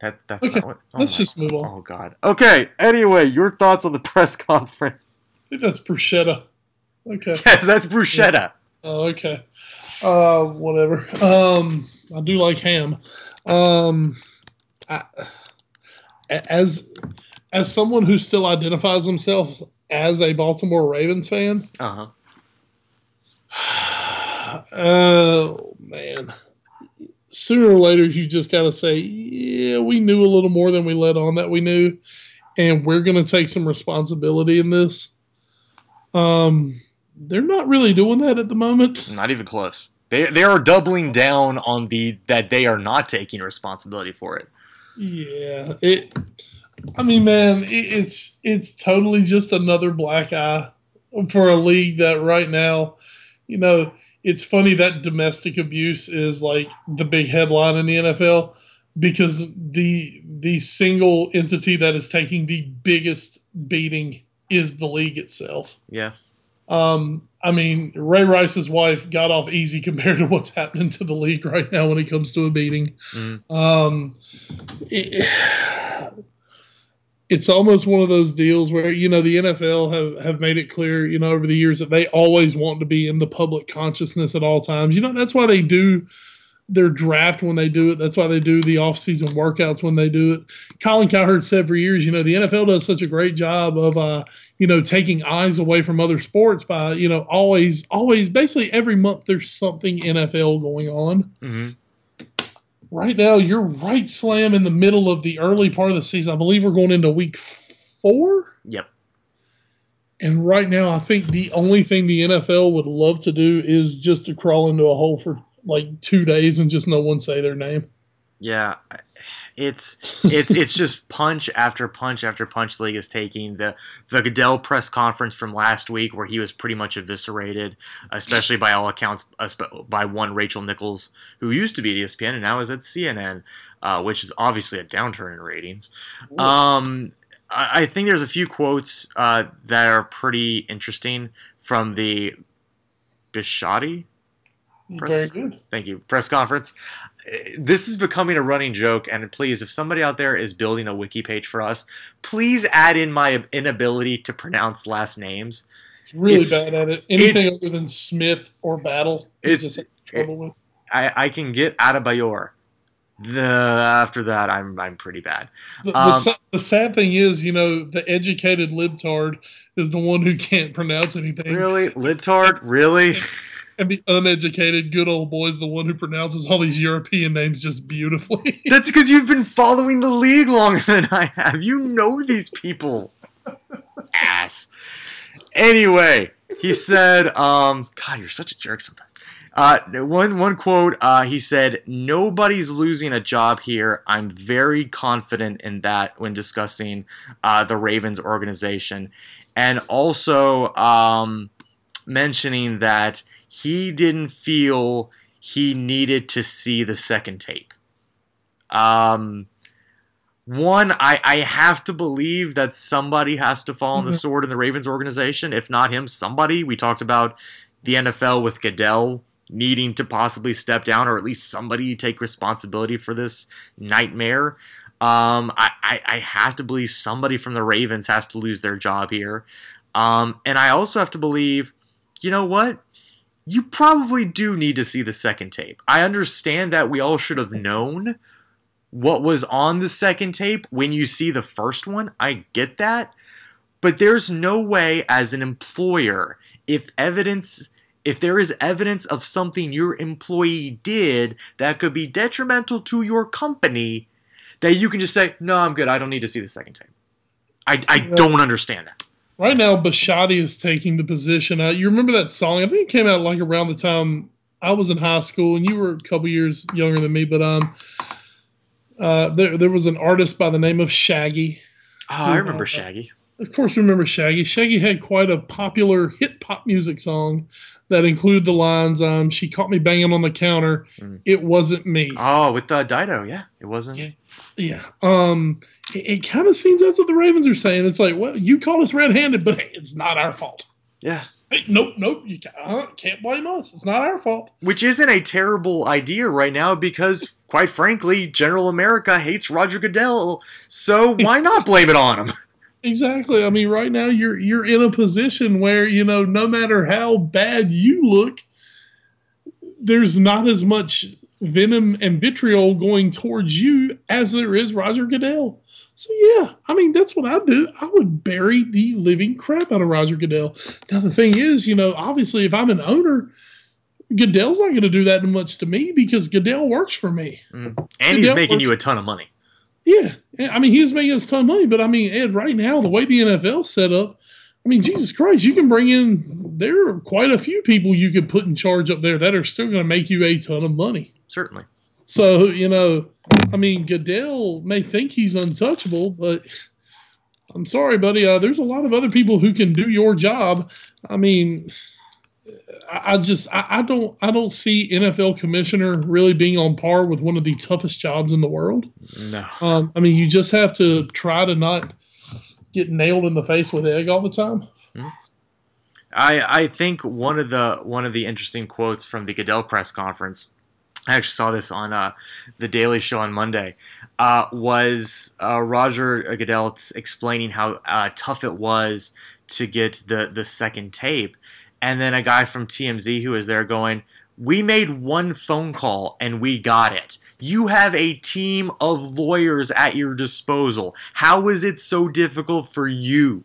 that that's okay. not what. Oh Let's just move on. Oh God. Okay. Anyway, your thoughts on the press conference? I think that's bruschetta. Okay. Yes, that's bruschetta. Yeah. Oh, okay. Uh, whatever. Um, I do like ham. Um, I, as as someone who still identifies themselves as a Baltimore Ravens fan, uh huh Oh man. Sooner or later, you just got to say, yeah, we knew a little more than we let on that we knew, and we're going to take some responsibility in this. Um, they're not really doing that at the moment. Not even close. They they are doubling down on the that they are not taking responsibility for it. Yeah, it. I mean, man, it, it's it's totally just another black eye for a league that right now, you know, it's funny that domestic abuse is like the big headline in the NFL because the the single entity that is taking the biggest beating is the league itself. Yeah. Um, I mean, Ray Rice's wife got off easy compared to what's happening to the league right now when it comes to a beating. Mm. Um, it, it's almost one of those deals where you know the NFL have have made it clear you know over the years that they always want to be in the public consciousness at all times. You know that's why they do their draft when they do it. That's why they do the off-season workouts when they do it. Colin Cowherd said for years, you know, the NFL does such a great job of uh, you know, taking eyes away from other sports by, you know, always always basically every month there's something NFL going on. Mm-hmm right now you're right slam in the middle of the early part of the season. I believe we're going into week four. Yep. And right now, I think the only thing the NFL would love to do is just to crawl into a hole for like two days and just no one say their name. Yeah, it's it's it's just punch after punch after punch. League is taking the the Goodell press conference from last week, where he was pretty much eviscerated, especially by all accounts by one Rachel Nichols, who used to be at ESPN and now is at CNN, uh, which is obviously a downturn in ratings. Um, I, I, think there's a few quotes uh, that are pretty interesting from the Bisciotti Press. Thank you. Press conference. This is becoming a running joke, and please, if somebody out there is building a wiki page for us, please add in my inability to pronounce last names. really it's, bad at it. Anything it, other than Smith or Battle, it's just trouble with. I, I can get Adebayor. The after that, I'm I'm pretty bad. The, um, the, the, sad thing is, you know, the educated libtard is the one who can't pronounce anything. Really, libtard? Really? and the uneducated good old boy is the one who pronounces all these European names just beautifully. That's because you've been following the league longer than I have. You know these people. Ass. Anyway, he said, um, God, you're such a jerk sometimes. Uh, one one quote, uh, he said, "Nobody's losing a job here. I'm very confident in that when discussing uh, the Ravens organization, and also um, mentioning that he didn't feel he needed to see the second tape. Um, one, I, I have to believe that somebody has to fall on the mm-hmm. sword in the Ravens organization. If not him, somebody. We talked about the NFL with Goodell needing to possibly step down, or at least somebody take responsibility for this nightmare. Um, I, I, I, have to believe somebody from the Ravens has to lose their job here. Um, and I also have to believe, you know what? You probably do need to see the second tape. I understand that we all should have known what was on the second tape when you see the first one. I get that. But there's no way as an employer, if evidence if there is evidence of something your employee did that could be detrimental to your company, that you can just say, no, I'm good. I don't need to see the second tape. I, I don't understand that. Right now, Bisciotti is taking the position. Uh, you remember that song? I think it came out like around the time I was in high school, and you were a couple years younger than me. But um, uh, there there was an artist by the name of Shaggy. Oh, I remember Shaggy. Of course, remember Shaggy. Shaggy had quite a popular hit pop music song that include the lines, um, "She caught me banging on the counter. Mm. It wasn't me." Oh, with uh, Dido, yeah, it wasn't me. Yeah, um, it, it kind of seems that's what the Ravens are saying. It's like, well, you caught us red-handed, but hey, it's not our fault. Yeah. Hey, nope, nope, you can't, uh, can't blame us. It's not our fault. Which isn't a terrible idea right now because, quite frankly, General America hates Roger Goodell. So why not blame it on him? Exactly. I mean, right now you're you're in a position where you know no matter how bad you look, there's not as much venom and vitriol going towards you as there is Roger Goodell. So yeah, I mean that's what I do. I would bury the living crap out of Roger Goodell. Now the thing is, you know, obviously if I'm an owner, Goodell's not going to do that much to me because Goodell works for me, mm. and Goodell he's making you a ton of money. Yeah, I mean, he was making a ton of money, but I mean, Ed, right now, the way the NFL's set up, I mean, Jesus Christ, you can bring in, there are quite a few people you could put in charge up there that are still going to make you a ton of money. Certainly. So, you know, I mean, Goodell may think he's untouchable, but I'm sorry, buddy. Uh, there's a lot of other people who can do your job. I mean, I just I, I, don't I don't see NFL commissioner really being on par with one of the toughest jobs in the world. No. Um, I mean, you just have to try to not get nailed in the face with egg all the time. Mm-hmm. I I think one of the one of the interesting quotes from the Goodell press conference. I actually saw this on uh, the Daily Show on Monday. Uh, was uh, Roger Goodell explaining how uh, tough it was to get the the second tape and then a guy from TMZ who was there going, we made one phone call and we got it. You have a team of lawyers at your disposal. How is it so difficult for you?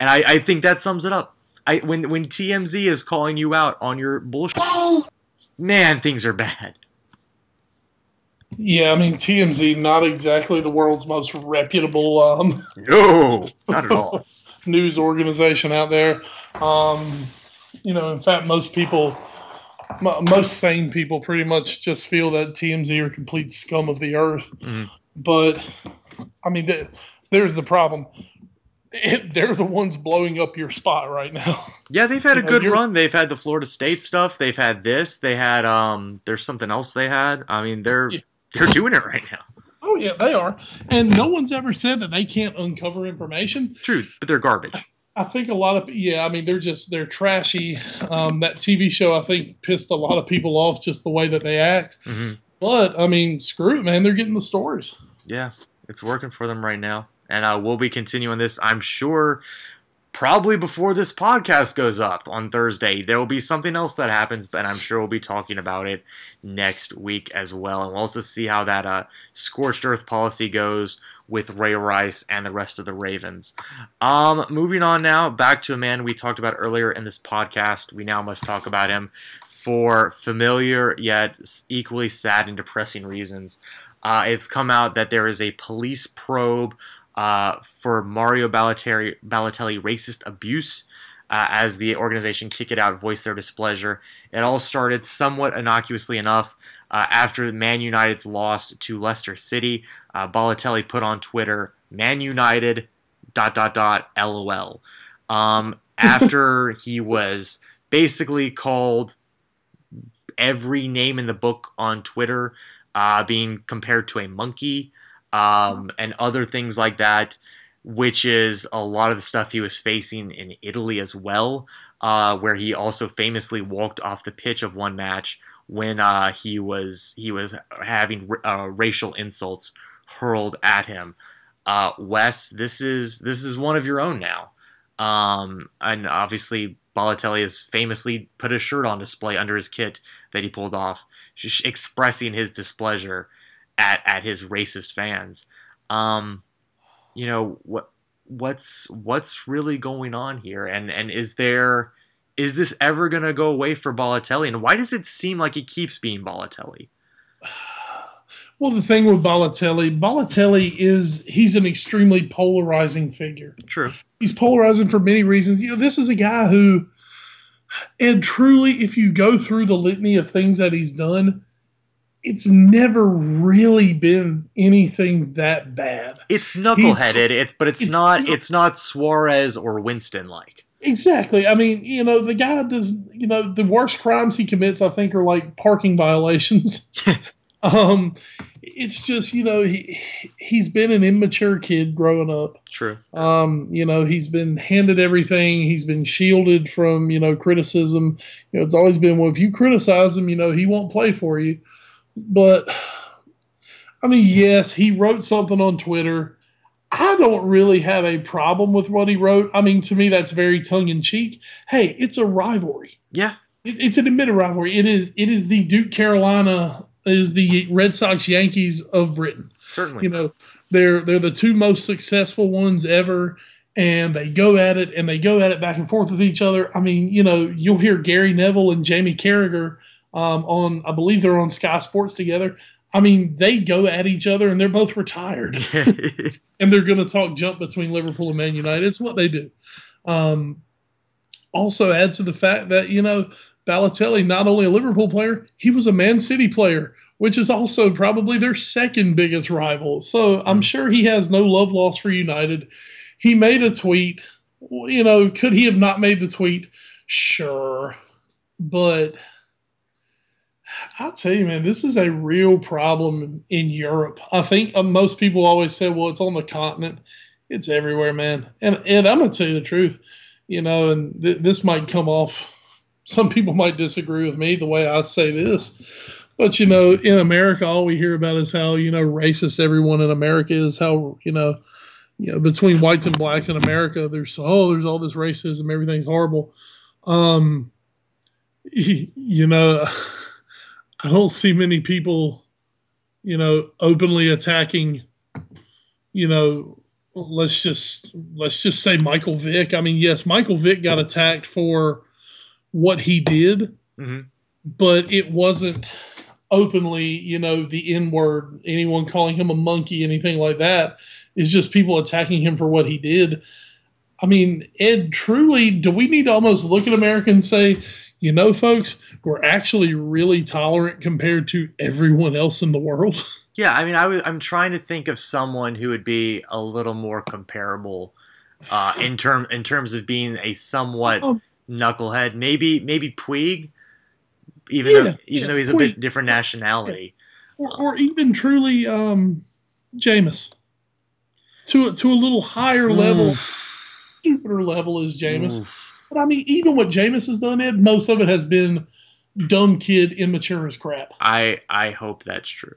And I, I think that sums it up. I, when when TMZ is calling you out on your bullshit, man, things are bad. Yeah, I mean TMZ, not exactly the world's most reputable. Um, no, not at all. news organization out there. Um, you know, in fact, most people, most sane people, pretty much just feel that TMZ are complete scum of the earth. Mm-hmm. But I mean, there's the problem. It, they're the ones blowing up your spot right now. Yeah, they've had you a know, good run. They've had the Florida State stuff. They've had this. They had um. There's something else they had. I mean, they're yeah. they're doing it right now. Oh yeah, they are. And no one's ever said that they can't uncover information. True, but they're garbage. I think a lot of yeah, I mean they're just they're trashy. Um, that TV show I think pissed a lot of people off just the way that they act. Mm-hmm. But I mean, screw it, man. They're getting the stories. Yeah, it's working for them right now, and uh, we'll be continuing this. I'm sure probably before this podcast goes up on Thursday. There will be something else that happens, but I'm sure we'll be talking about it next week as well. And we'll also see how that uh, scorched earth policy goes with Ray Rice and the rest of the Ravens. Um, moving on now, back to a man we talked about earlier in this podcast. We now must talk about him for familiar yet equally sad and depressing reasons. Uh, it's come out that there is a police probe uh, for Mario Balotelli, Balotelli racist abuse. Uh, as the organization Kick It Out voiced their displeasure. It all started somewhat innocuously enough uh, after Man United's loss to Leicester City. Uh, Balotelli put on Twitter, Man United, dot, dot, dot, LOL. Um, after he was basically called every name in the book on Twitter, uh, being compared to a monkey um, and other things like that, which is a lot of the stuff he was facing in Italy as well, uh, where he also famously walked off the pitch of one match when uh, he was he was having uh, racial insults hurled at him. Uh, Wes, this is this is one of your own now, um, and obviously Balotelli has famously put a shirt on display under his kit that he pulled off, expressing his displeasure at at his racist fans. Um, you know what what's what's really going on here, and and is there is this ever gonna go away for Balotelli, and why does it seem like it keeps being Balotelli? Well, the thing with Balotelli, Balotelli is he's an extremely polarizing figure. True. He's polarizing for many reasons. You know, this is a guy who, and truly, if you go through the litany of things that he's done, it's never really been anything that bad. It's knuckleheaded. it's but it's, it's not- it's not Suarez or Winston like. Exactly. I mean, you know, the guy does, you know, the worst crimes he commits, I think, are like parking violations. um, it's just, you know, he he's been an immature kid growing up. True. Um, you know, he's been handed everything. He's been shielded from, you know, criticism. You know, it's always been, well, if you criticize him, you know, he won't play for you. But I mean, yes, he wrote something on Twitter. I don't really have a problem with what he wrote. I mean, to me, that's very tongue in cheek. Hey, it's a rivalry. Yeah. It, it's an admitted rivalry. It is. It is the Duke Carolina. is the Red Sox Yankees of Britain Certainly. you know they're they're the two most successful ones ever and they go at it and they go at it back and forth with each other i mean you know you'll hear gary neville and jamie carragher um, on i believe they're on sky sports together i mean they go at each other and they're both retired and they're going to talk jump between liverpool and man united it's what they do um, also add to the fact that you know Balotelli, not only a Liverpool player, he was a Man City player, which is also probably their second biggest rival. So I'm sure he has no love lost for United. He made a tweet. You know, could he have not made the tweet? Sure. But I'll tell you, man, this is a real problem in Europe. I think uh, most people always say, well, it's on the continent. It's everywhere, man. And, and I'm going to tell you the truth, you know, and th- this might come off some people might disagree with me the way I say this, but you know, in America, all we hear about is how you know racist everyone in America is. How you know, you know, between whites and blacks in America, there's oh, there's all this racism, everything's horrible. Um, you know, I don't see many people, you know, openly attacking, you know, let's just let's just say Michael Vick. I mean, yes, Michael Vick got attacked for what he did, Mhm. but it wasn't openly, you know, the N word, anyone calling him a monkey, anything like that. It's just people attacking him for what he did. I mean, Ed, truly, do we need to almost look at America and say, you know, folks, we're actually really tolerant compared to everyone else in the world? Yeah, I mean, I was I'm trying to think of someone who would be a little more comparable uh, in term in terms of being a somewhat Um, knucklehead. Maybe maybe Puig, even Yeah, though even yeah, though he's a bit different nationality. or, or even truly um, Jameis. To, a- to a little higher level, stupider level is Jameis. Oof. But I mean, even what Jameis has done, Ed, most of it has been dumb kid, immature as crap. I I hope that's true.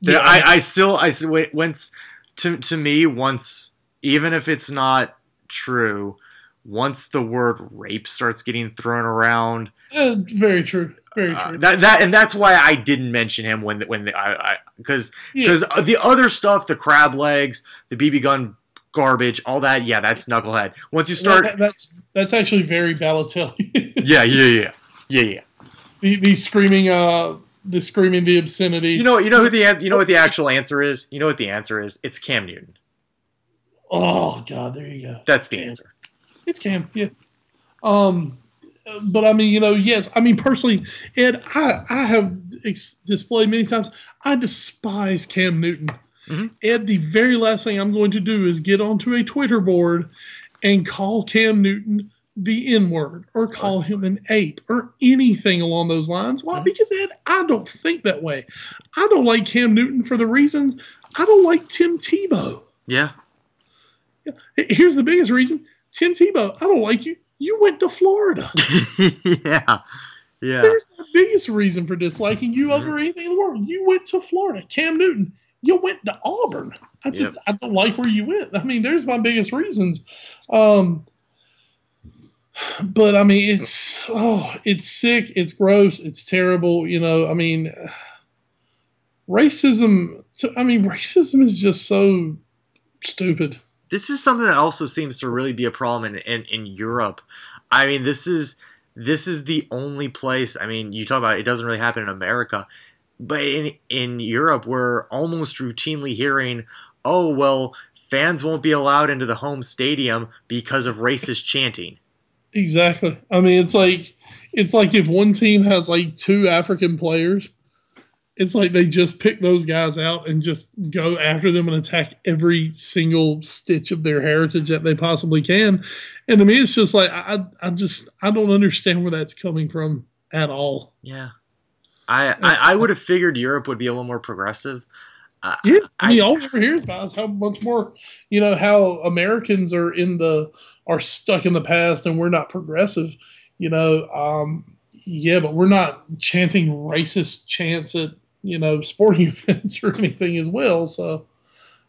Yeah, I, I still I once to to me once even if it's not true once the word rape starts getting thrown around uh, very true. Very uh, true. that that and that's why I didn't mention him when the, when the, I I because Yeah. because the other stuff the crab legs the BB gun garbage all that yeah that's knucklehead once you start That- that's that's actually very Balotelli. yeah yeah yeah yeah yeah the, the screaming, uh, the screaming, the obscenity. you know you know who the answer you know what the actual answer is you know what the answer is it's Cam Newton oh God, there you go. that's the Cam. answer It's Cam, yeah. Um, but I mean, you know, yes. I mean, personally, Ed, I I have ex- displayed many times. I despise Cam Newton. Mhm. Ed, the very last thing I'm going to do is get onto a Twitter board and call Cam Newton the N word or call him an ape or anything along those lines. Why? Mhm. Because Ed, I don't think that way. I don't like Cam Newton for the reasons I don't like Tim Tebow. yeah Here's the biggest reason Tim Tebow, I don't like you. You went to Florida. yeah yeah There's the biggest reason for disliking you Mhm. over anything in the world. You went to Florida. Cam Newton, you went to Auburn. I just Yep. I don't like where you went. I mean, there's my biggest reasons. Um but I mean it's oh, it's sick, it's gross, it's terrible, you know. I mean racism I mean racism is just so stupid. this is something that also seems to really be a problem in, in, in Europe. I mean, this is this is the only place. I mean, you talk about it doesn't really happen in America. But in in Europe, we're almost routinely hearing, "Oh well, fans won't be allowed into the home stadium because of racist chanting." Exactly. I mean, it's like it's like if one team has like two African players, it's like they just pick those guys out and just go after them and attack every single stitch of their heritage that they possibly can. And to me, it's just like I, I just I don't understand where that's coming from at all. Yeah, I I, I would have figured Europe would be a little more progressive. Uh, yeah, I mean, I, all we ever hear about is how much more, you know, how Americans are in the are stuck in the past and we're not progressive. You know, um, yeah, but we're not chanting racist chants at you know sporting events or anything as well. So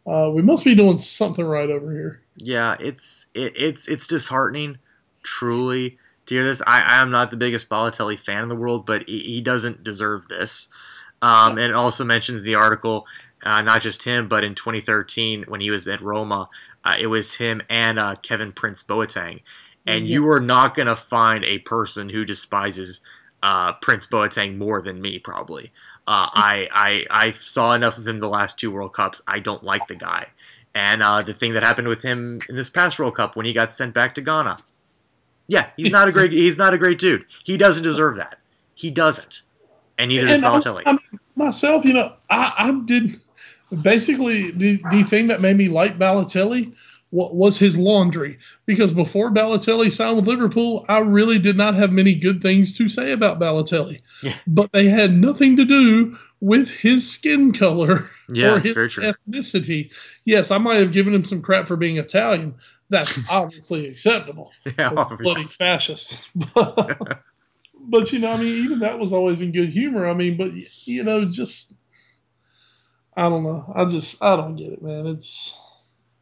uh, we must be doing something right over here. Yeah, it's it, it's it's disheartening, truly to hear this. I, I am not the biggest Balotelli fan in the world, but he, he doesn't deserve this. Um, and it also mentions the article, uh, not just him, but in 2013 when he was at Roma, uh, it was him and uh, Kevin Prince Boateng. And yeah. you are not going to find a person who despises uh, Prince Boateng more than me, probably. Uh, I, I I saw enough of him the last two World Cups. I don't like the guy, and uh, the thing that happened with him in this past World Cup when he got sent back to Ghana. Yeah, he's not a great he's not a great dude. He doesn't deserve that. He doesn't, and neither does Balotelli. I, I, myself, you know, I, I did basically the the thing that made me like Balotelli what was his laundry. Because before Balotelli signed with Liverpool, I really did not have many good things to say about Balotelli. Yeah. But they had nothing to do with his skin color yeah, or his ethnicity. Yes, I might have given him some crap for being Italian. That's obviously acceptable. Yeah, bloody fascist. but you know, I mean, even that was always in good humor. I mean, but you know, just I don't know. I just I don't get it, man. It's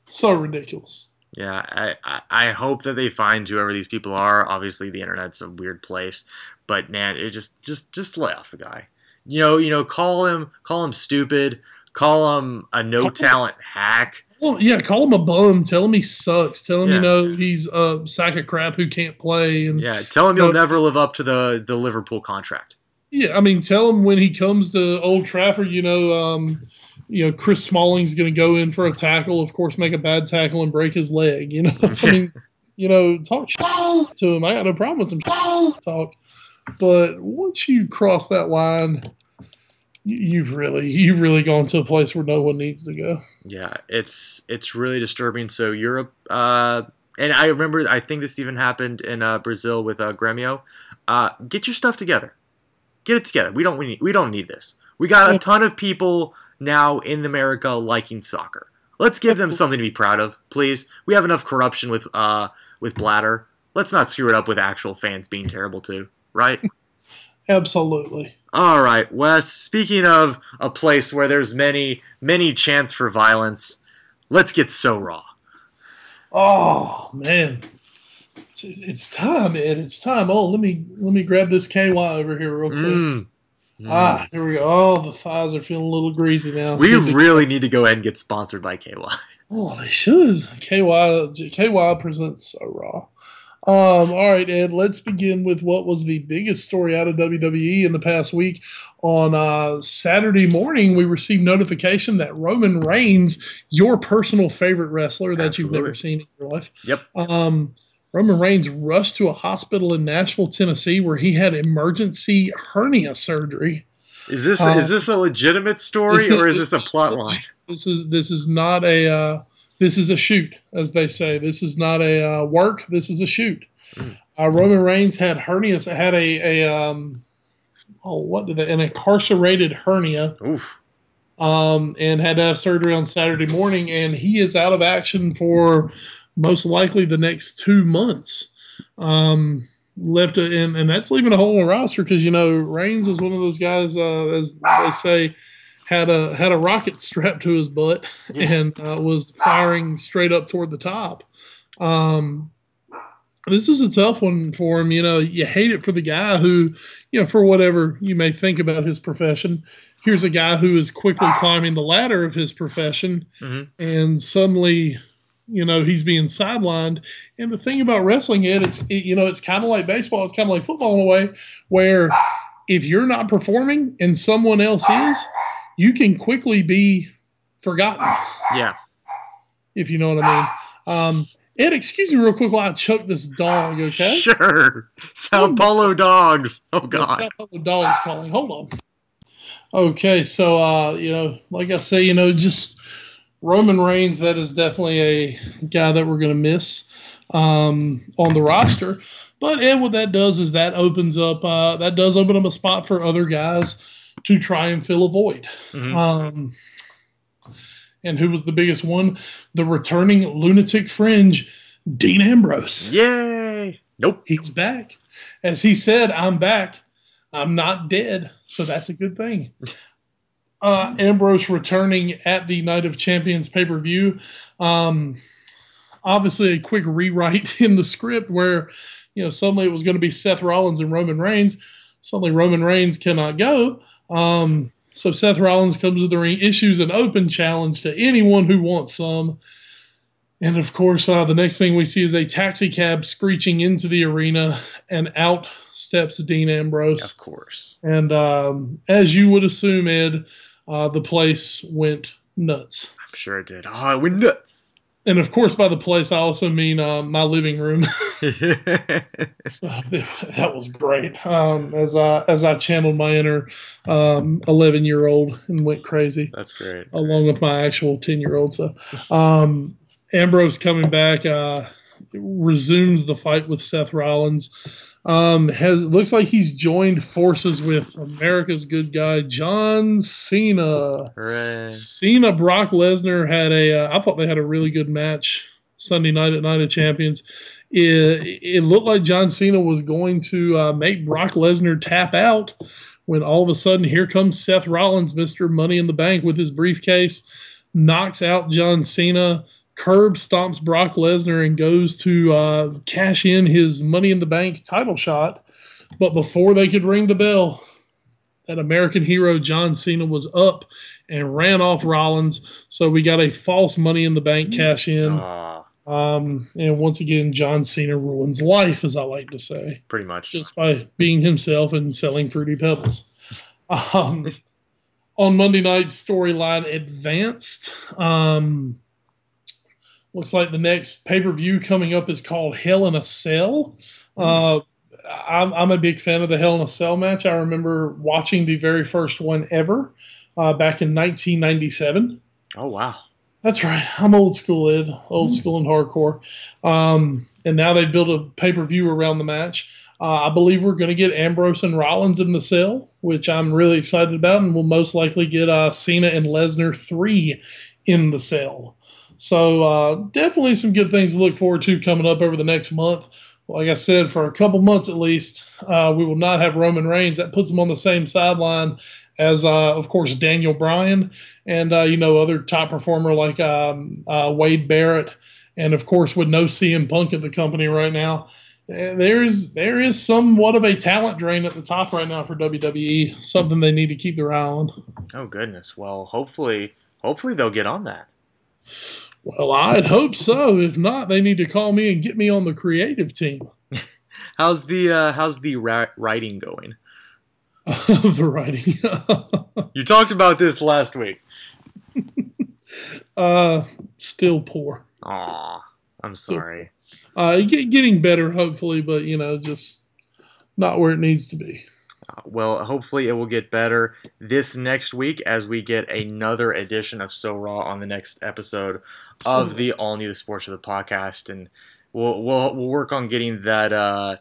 so ridiculous. Yeah, I, I, I hope that they find whoever these people are. Obviously, the internet's a weird place, but man, it just just just lay off the guy. You know, you know, call him call him stupid, call him a no talent hack. Well, yeah, call him a bum. Tell him he sucks. Tell him yeah. you know he's a sack of crap who can't play. And yeah, tell him he'll never live up to the the Liverpool contract. Yeah, I mean, tell him when he comes to Old Trafford, you know, um, you know, Chris Smalling's going to go in for a tackle, of course, make a bad tackle and break his leg. You know, I mean, you know, talk to him. I got no problem with some talk, but once you cross that line, you've really you've really gone to a place where no one needs to go. Yeah, it's it's really disturbing. So Europe, uh, and I remember I think this even happened in uh, Brazil with uh, Grêmio. Uh, get your stuff together. Get it together. We don't we, need, we don't need this. We got a ton of people now in America liking soccer. Let's give them something to be proud of, please. We have enough corruption with uh with Blatter. Let's not screw it up with actual fans being terrible too, right? Absolutely. All right, Wes. Speaking of a place where there's many many chants for violence, let's get so raw. Oh man, it's, it's time, man. It's time. Oh, let me let me grab this KY over here real quick. Mm. Mm. Ah, here we go. Oh, the thighs are feeling a little greasy now. We really need to go ahead and get sponsored by KY. Oh, they should. KY KY presents so raw. Um, all right, Ed, let's begin with what was the biggest story out of WWE in the past week. On uh, Saturday morning, we received notification that Roman Reigns, your personal favorite wrestler that Absolutely. you've never seen in your life, yep, um, Roman Reigns rushed to a hospital in Nashville, Tennessee, where he had emergency hernia surgery. Is this uh, is this a legitimate story is, or is this a plot line? This is this is not a uh, this is a shoot, as they say. This is not a uh, work. This is a shoot. Mm. Roman Reigns had hernias. Had a a um, oh what did they, an incarcerated hernia. Oof. Um, and had to have surgery on Saturday morning, and he is out of action for most likely the next two months. Um, left, a, and, and that's leaving a hole in the roster because you know Reigns is one of those guys, uh, as they say, had a had a rocket strapped to his butt yeah. and uh, was firing straight up toward the top. Um, this is a tough one for him. You know, you hate it for the guy who, you know, for whatever you may think about his profession, here's a guy who is quickly climbing the ladder of his profession, mm-hmm. and suddenly you know he's being sidelined. And the thing about wrestling, it it's it, you know it's kind of like baseball, it's kind of like football in a way, where if you're not performing and someone else is, you can quickly be forgotten. Yeah. If you know what I mean. Um, Ed, excuse me real quick while I choke this dog, okay? Sure. Sao Paulo dogs. Oh, God. Sao Paulo dog is calling. Hold on. Okay, so uh, you know, like I say, you know, just Roman Reigns. That is definitely a guy that we're going to miss um, on the roster. But Ed, what that does is that opens up. Uh, that does open up a spot for other guys to try and fill a void. Mhm. Um, and who was the biggest one? The returning lunatic fringe, Dean Ambrose. Yay. Nope. He's back. As he said, I'm back. I'm not dead. So that's a good thing. Uh, Ambrose returning at the Night of Champions pay per view. Um, obviously, a quick rewrite in the script where, you know, suddenly it was going to be Seth Rollins and Roman Reigns. Suddenly, Roman Reigns cannot go. Um, so Seth Rollins comes to the ring, issues an open challenge to anyone who wants some. And of course, uh, the next thing we see is a taxi cab screeching into the arena, and out steps Dean Ambrose. Of course. And um, as you would assume, Ed, uh, the place went nuts. I'm sure it did. Oh, it went nuts. And of course, by the place, I also mean uh, my living room. so that was great. Um, as I as I channeled my inner eleven year old and went crazy. That's great. along with my actual 10 year old. So, um, Ambrose coming back, uh, resumes the fight with Seth Rollins. Um, has looks like he's joined forces with America's good guy John Cena. Hooray. Cena Brock Lesnar had a. Uh, I thought they had a really good match Sunday night at Night of Champions. It, it looked like John Cena was going to uh, make Brock Lesnar tap out when all of a sudden here comes Seth Rollins, Mr. Money in the Bank, with his briefcase, knocks out John Cena, curb stomps Brock Lesnar, and goes to uh, cash in his Money in the Bank title shot. But before they could ring the bell, that American hero John Cena was up and ran off Rollins. So we got a false Money in the Bank cash in. Ah, Um, and once again, John Cena ruins life, as I like to say pretty much. just by being himself and selling fruity pebbles. Um, on Monday night's storyline advanced. Um, looks like the next pay per view coming up is called Hell in a Cell. Uh, I'm, I'm a big fan of the Hell in a Cell match. I remember watching the very first one ever uh, back in 1997. oh, wow. That's right. I'm old school, Ed. Old school and hardcore. Um, and now they've built a pay per view around the match. Uh, I believe we're going to get Ambrose and Rollins in the cell, which I'm really excited about, and we'll most likely get uh, Cena and Lesnar three in the cell. So uh, definitely some good things to look forward to coming up over the next month. Like I said, for a couple months at least, uh, we will not have Roman Reigns. That puts him on the same sideline as, uh, of course, Daniel Bryan and uh, you know other top performer like um, uh, Wade Barrett, and of course with no CM Punk at the company right now, eh, there is there is somewhat of a talent drain at the top right now for WWE. Something they need to keep their eye on. Oh, goodness. Well, hopefully, hopefully they'll get on that. Well, I'd hope so. If not, they need to call me and get me on the creative team How's the uh, how's the ra- writing going? the writing. You talked about this last week. uh, still poor. Aw, I'm sorry. Uh, get, getting better, hopefully, but you know, just not where it needs to be. Uh, well, hopefully it will get better this next week as we get another edition of So Raw on the next episode of the All New Sports of the podcast, and we'll we'll we'll work on getting that uh,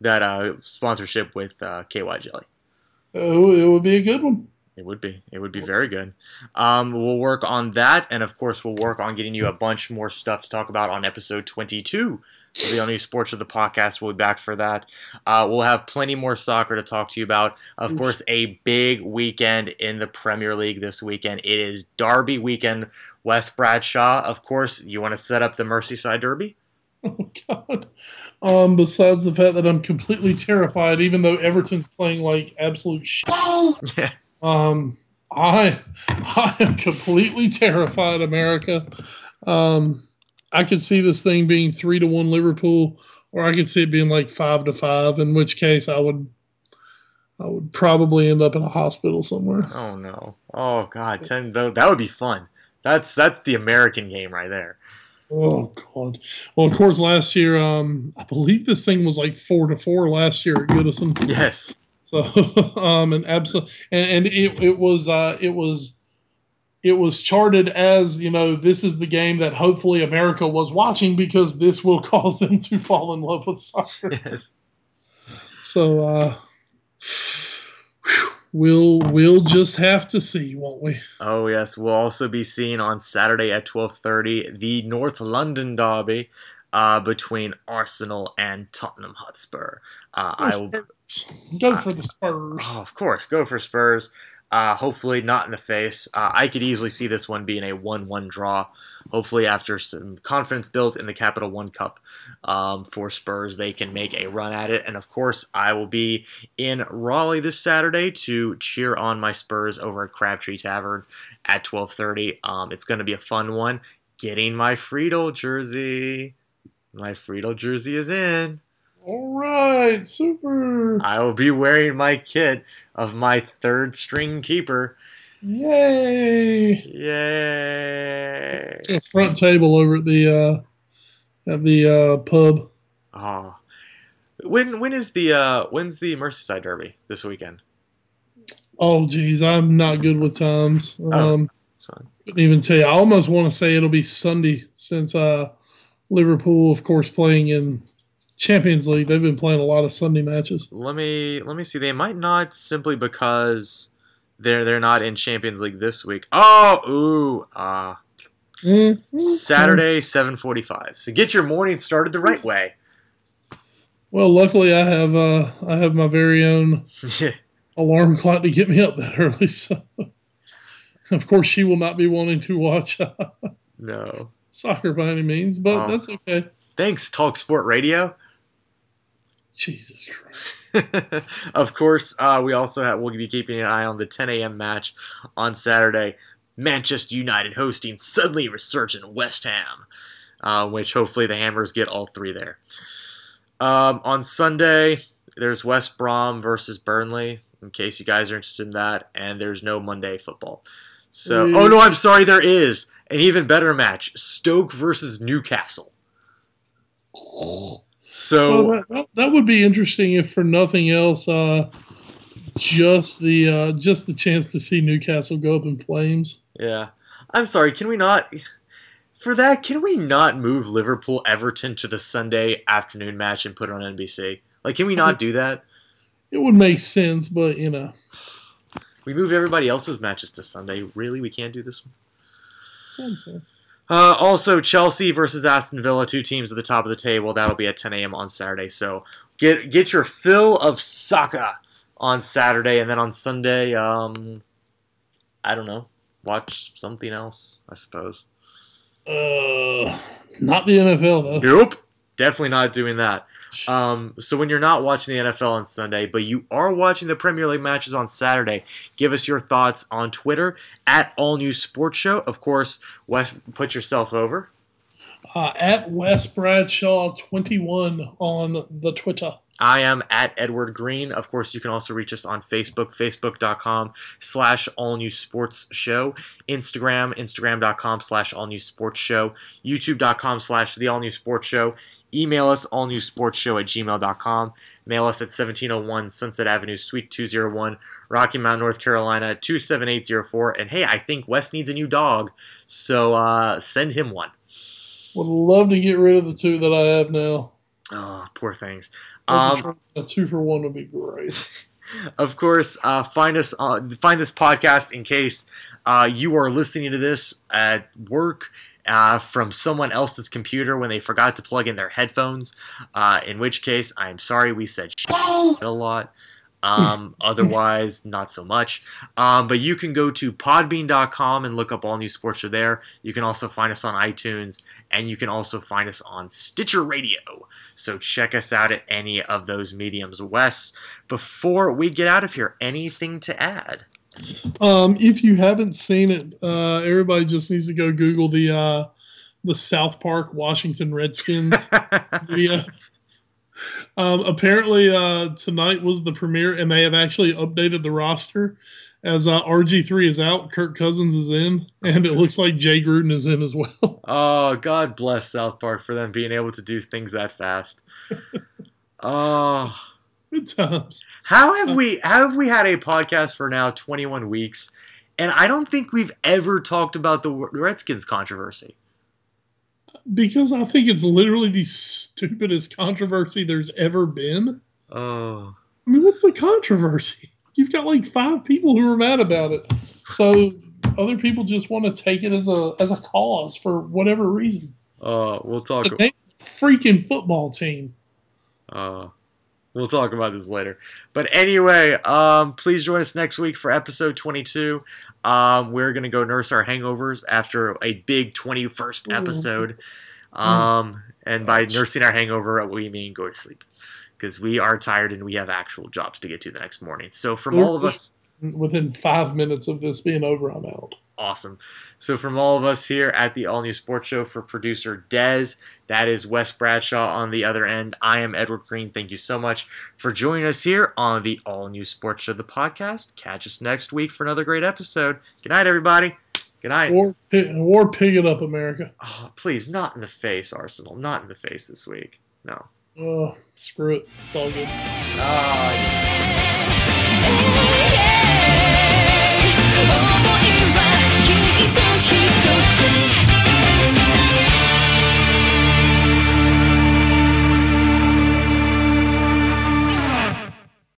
that uh, sponsorship with uh, KY Jelly. Uh, it would be a good one. It would be. It would be very good. Um, we'll work on that, and of course, we'll work on getting you a bunch more stuff to talk about on episode 22 of the Only Sports of the podcast. We'll be back for that. Uh, we'll have plenty more soccer to talk to you about. Of course, a big weekend in the Premier League this weekend. It is Derby weekend. Wes Bradshaw, of course. You want to set up the Merseyside Derby? Oh God. Um, besides the fact that I'm completely terrified, even though Everton's playing like absolute shit. Yeah. Um, I I am completely terrified, America. Um, I could see this thing being three to one Liverpool, or I could see it being like five to five. In which case, I would I would probably end up in a hospital somewhere. Oh no! Oh god, ten though that would be fun. That's that's the American game right there. Oh god. Well, of course, last year, um, I believe this thing was like four to four last year at Goodison. Yes. So, um, and absolutely, and, and it it was uh, it was it was charted as you know this is the game that hopefully America was watching because this will cause them to fall in love with soccer. Yes. So uh, we'll we'll just have to see, won't we? Oh yes, we'll also be seeing on Saturday at twelve thirty the North London derby uh, between Arsenal and Tottenham Hotspur. Uh, I will, Go for the Spurs. oh, of course, go for Spurs. Uh, hopefully not in the face. Uh, I could easily see this one being a one-one draw. Hopefully, after some confidence built in the Capital One Cup um, for Spurs, they can make a run at it. And of course, I will be in Raleigh this Saturday to cheer on my Spurs over at Crabtree Tavern at 12:30. Um, it's going to be a fun one. Getting my Friedel jersey. My Friedel jersey is in. All right, super. I will be wearing my kit of my third string keeper. Yay! Yay! It's a front table over at the uh, at the uh, pub. Oh. When when is the uh when's the Merseyside Derby this weekend? Oh, geez, I'm not good with times. Oh. Um, fine. couldn't even tell you. I almost want to say it'll be Sunday since uh, Liverpool, of course, playing in Champions League. They've been playing a lot of Sunday matches. Let me let me see. They might not simply because they're they're not in Champions League this week. Oh, ooh, uh Mm, Saturday, seven forty five. So get your morning started the right way. Well, luckily I have uh, I have my very own alarm clock to get me up that early. So, of course, she will not be wanting to watch uh, no. soccer by any means, but Oh. that's okay. Thanks, Talk Sport Radio. Jesus Christ. of course, uh, we also have, we'll be keeping an eye on the 10 a.m. match on Saturday. Manchester United hosting suddenly resurgent West Ham, uh, which hopefully the Hammers get all three there. Um, on Sunday, there's West Brom versus Burnley, in case you guys are interested in that, and there's no Monday football. So, Mm. oh no, I'm sorry, there is an even better match: Stoke versus Newcastle. So, Well, that, that, would be interesting if for nothing else, uh, just the uh, just the chance to see Newcastle go up in flames. Yeah. I'm sorry, can we not for that, can we not move Liverpool Everton to the Sunday afternoon match and put it on NBC? Like can we not do that? It would make sense, but you know, We move everybody else's matches to Sunday. Really? We can't do this one? that's what I'm saying. Uh, also, Chelsea versus Aston Villa, two teams at the top of the table. That'll be at 10 a.m. on Saturday. So get get your fill of soccer on Saturday, and then on Sunday, um, I don't know, watch something else. I suppose. Uh, not the NFL though. Nope, definitely not doing that. Um, so when you're not watching the NFL on Sunday, but you are watching the Premier League matches on Saturday, give us your thoughts on Twitter at All News Sports Show. Of course, Wes, put yourself over. Uh, at Wes Bradshaw twenty one on the Twitter. I am at Edward Greene. Of course, you can also reach us on Facebook, facebook.com slash all new sports show, Instagram, instagram.com slash all new sports show, youtube.com slash the all new sports show, email us all new sports show at gmail.com, mail us at 1701 Sunset Avenue, Suite 201, Rocky Mount, North Carolina, 27804. And hey, I think Wes needs a new dog, so uh, send him one. Would love to get rid of the two that I have now. Oh, poor things. Um, a two for one would be great. of course, uh, find us on find this podcast in case uh, you are listening to this at work uh, from someone else's computer when they forgot to plug in their headphones. Uh, in which case, I'm sorry we said a lot. Um, otherwise, not so much. Um, but you can go to podbean.com and look up All New Sports Are there. You can also find us on iTunes and you can also find us on Stitcher Radio. So check us out at any of those mediums. Wes, before we get out of here, anything to add? Um, if you haven't seen it, uh, everybody just needs to go Google the uh, the South Park Washington Redskins video. Um, apparently, uh, tonight was the premiere, and they have actually updated the roster. As uh, RG3 is out, Kirk Cousins is in, and it looks like Jay Gruden is in as well. Oh, God bless South Park for them being able to do things that fast. Oh, Good times. how have we how have we had a podcast for now 21 weeks, and I don't think we've ever talked about the Redskins controversy. Because I think it's literally the stupidest controversy there's ever been. Oh, I mean, what's the controversy? You've got like five people who are mad about it. So other people just want to take it as a as a cause for whatever reason. oh, we'll talk. It's the name freaking football team. Uh, we'll talk about this later. But anyway, um, please join us next week for episode 22. Um, we're going to go nurse our hangovers after a big 21st episode. Um, and by nursing our hangover, we mean go to sleep because we are tired and we have actual jobs to get to the next morning. So, from all of us, Within five minutes of this being over, I'm out. Awesome. So, from all of us here at the All New Sports Show, for producer Dez, that is Wes Bradshaw on the other end. I am Edward Greene. Thank you so much for joining us here on the All New Sports Show, the podcast. Catch us next week for another great episode. Good night, everybody. Good night. War, war, pig it up, America. Oh, please, not in the face, Arsenal. Not in the face this week. No. Oh, screw it. It's all good. Oh,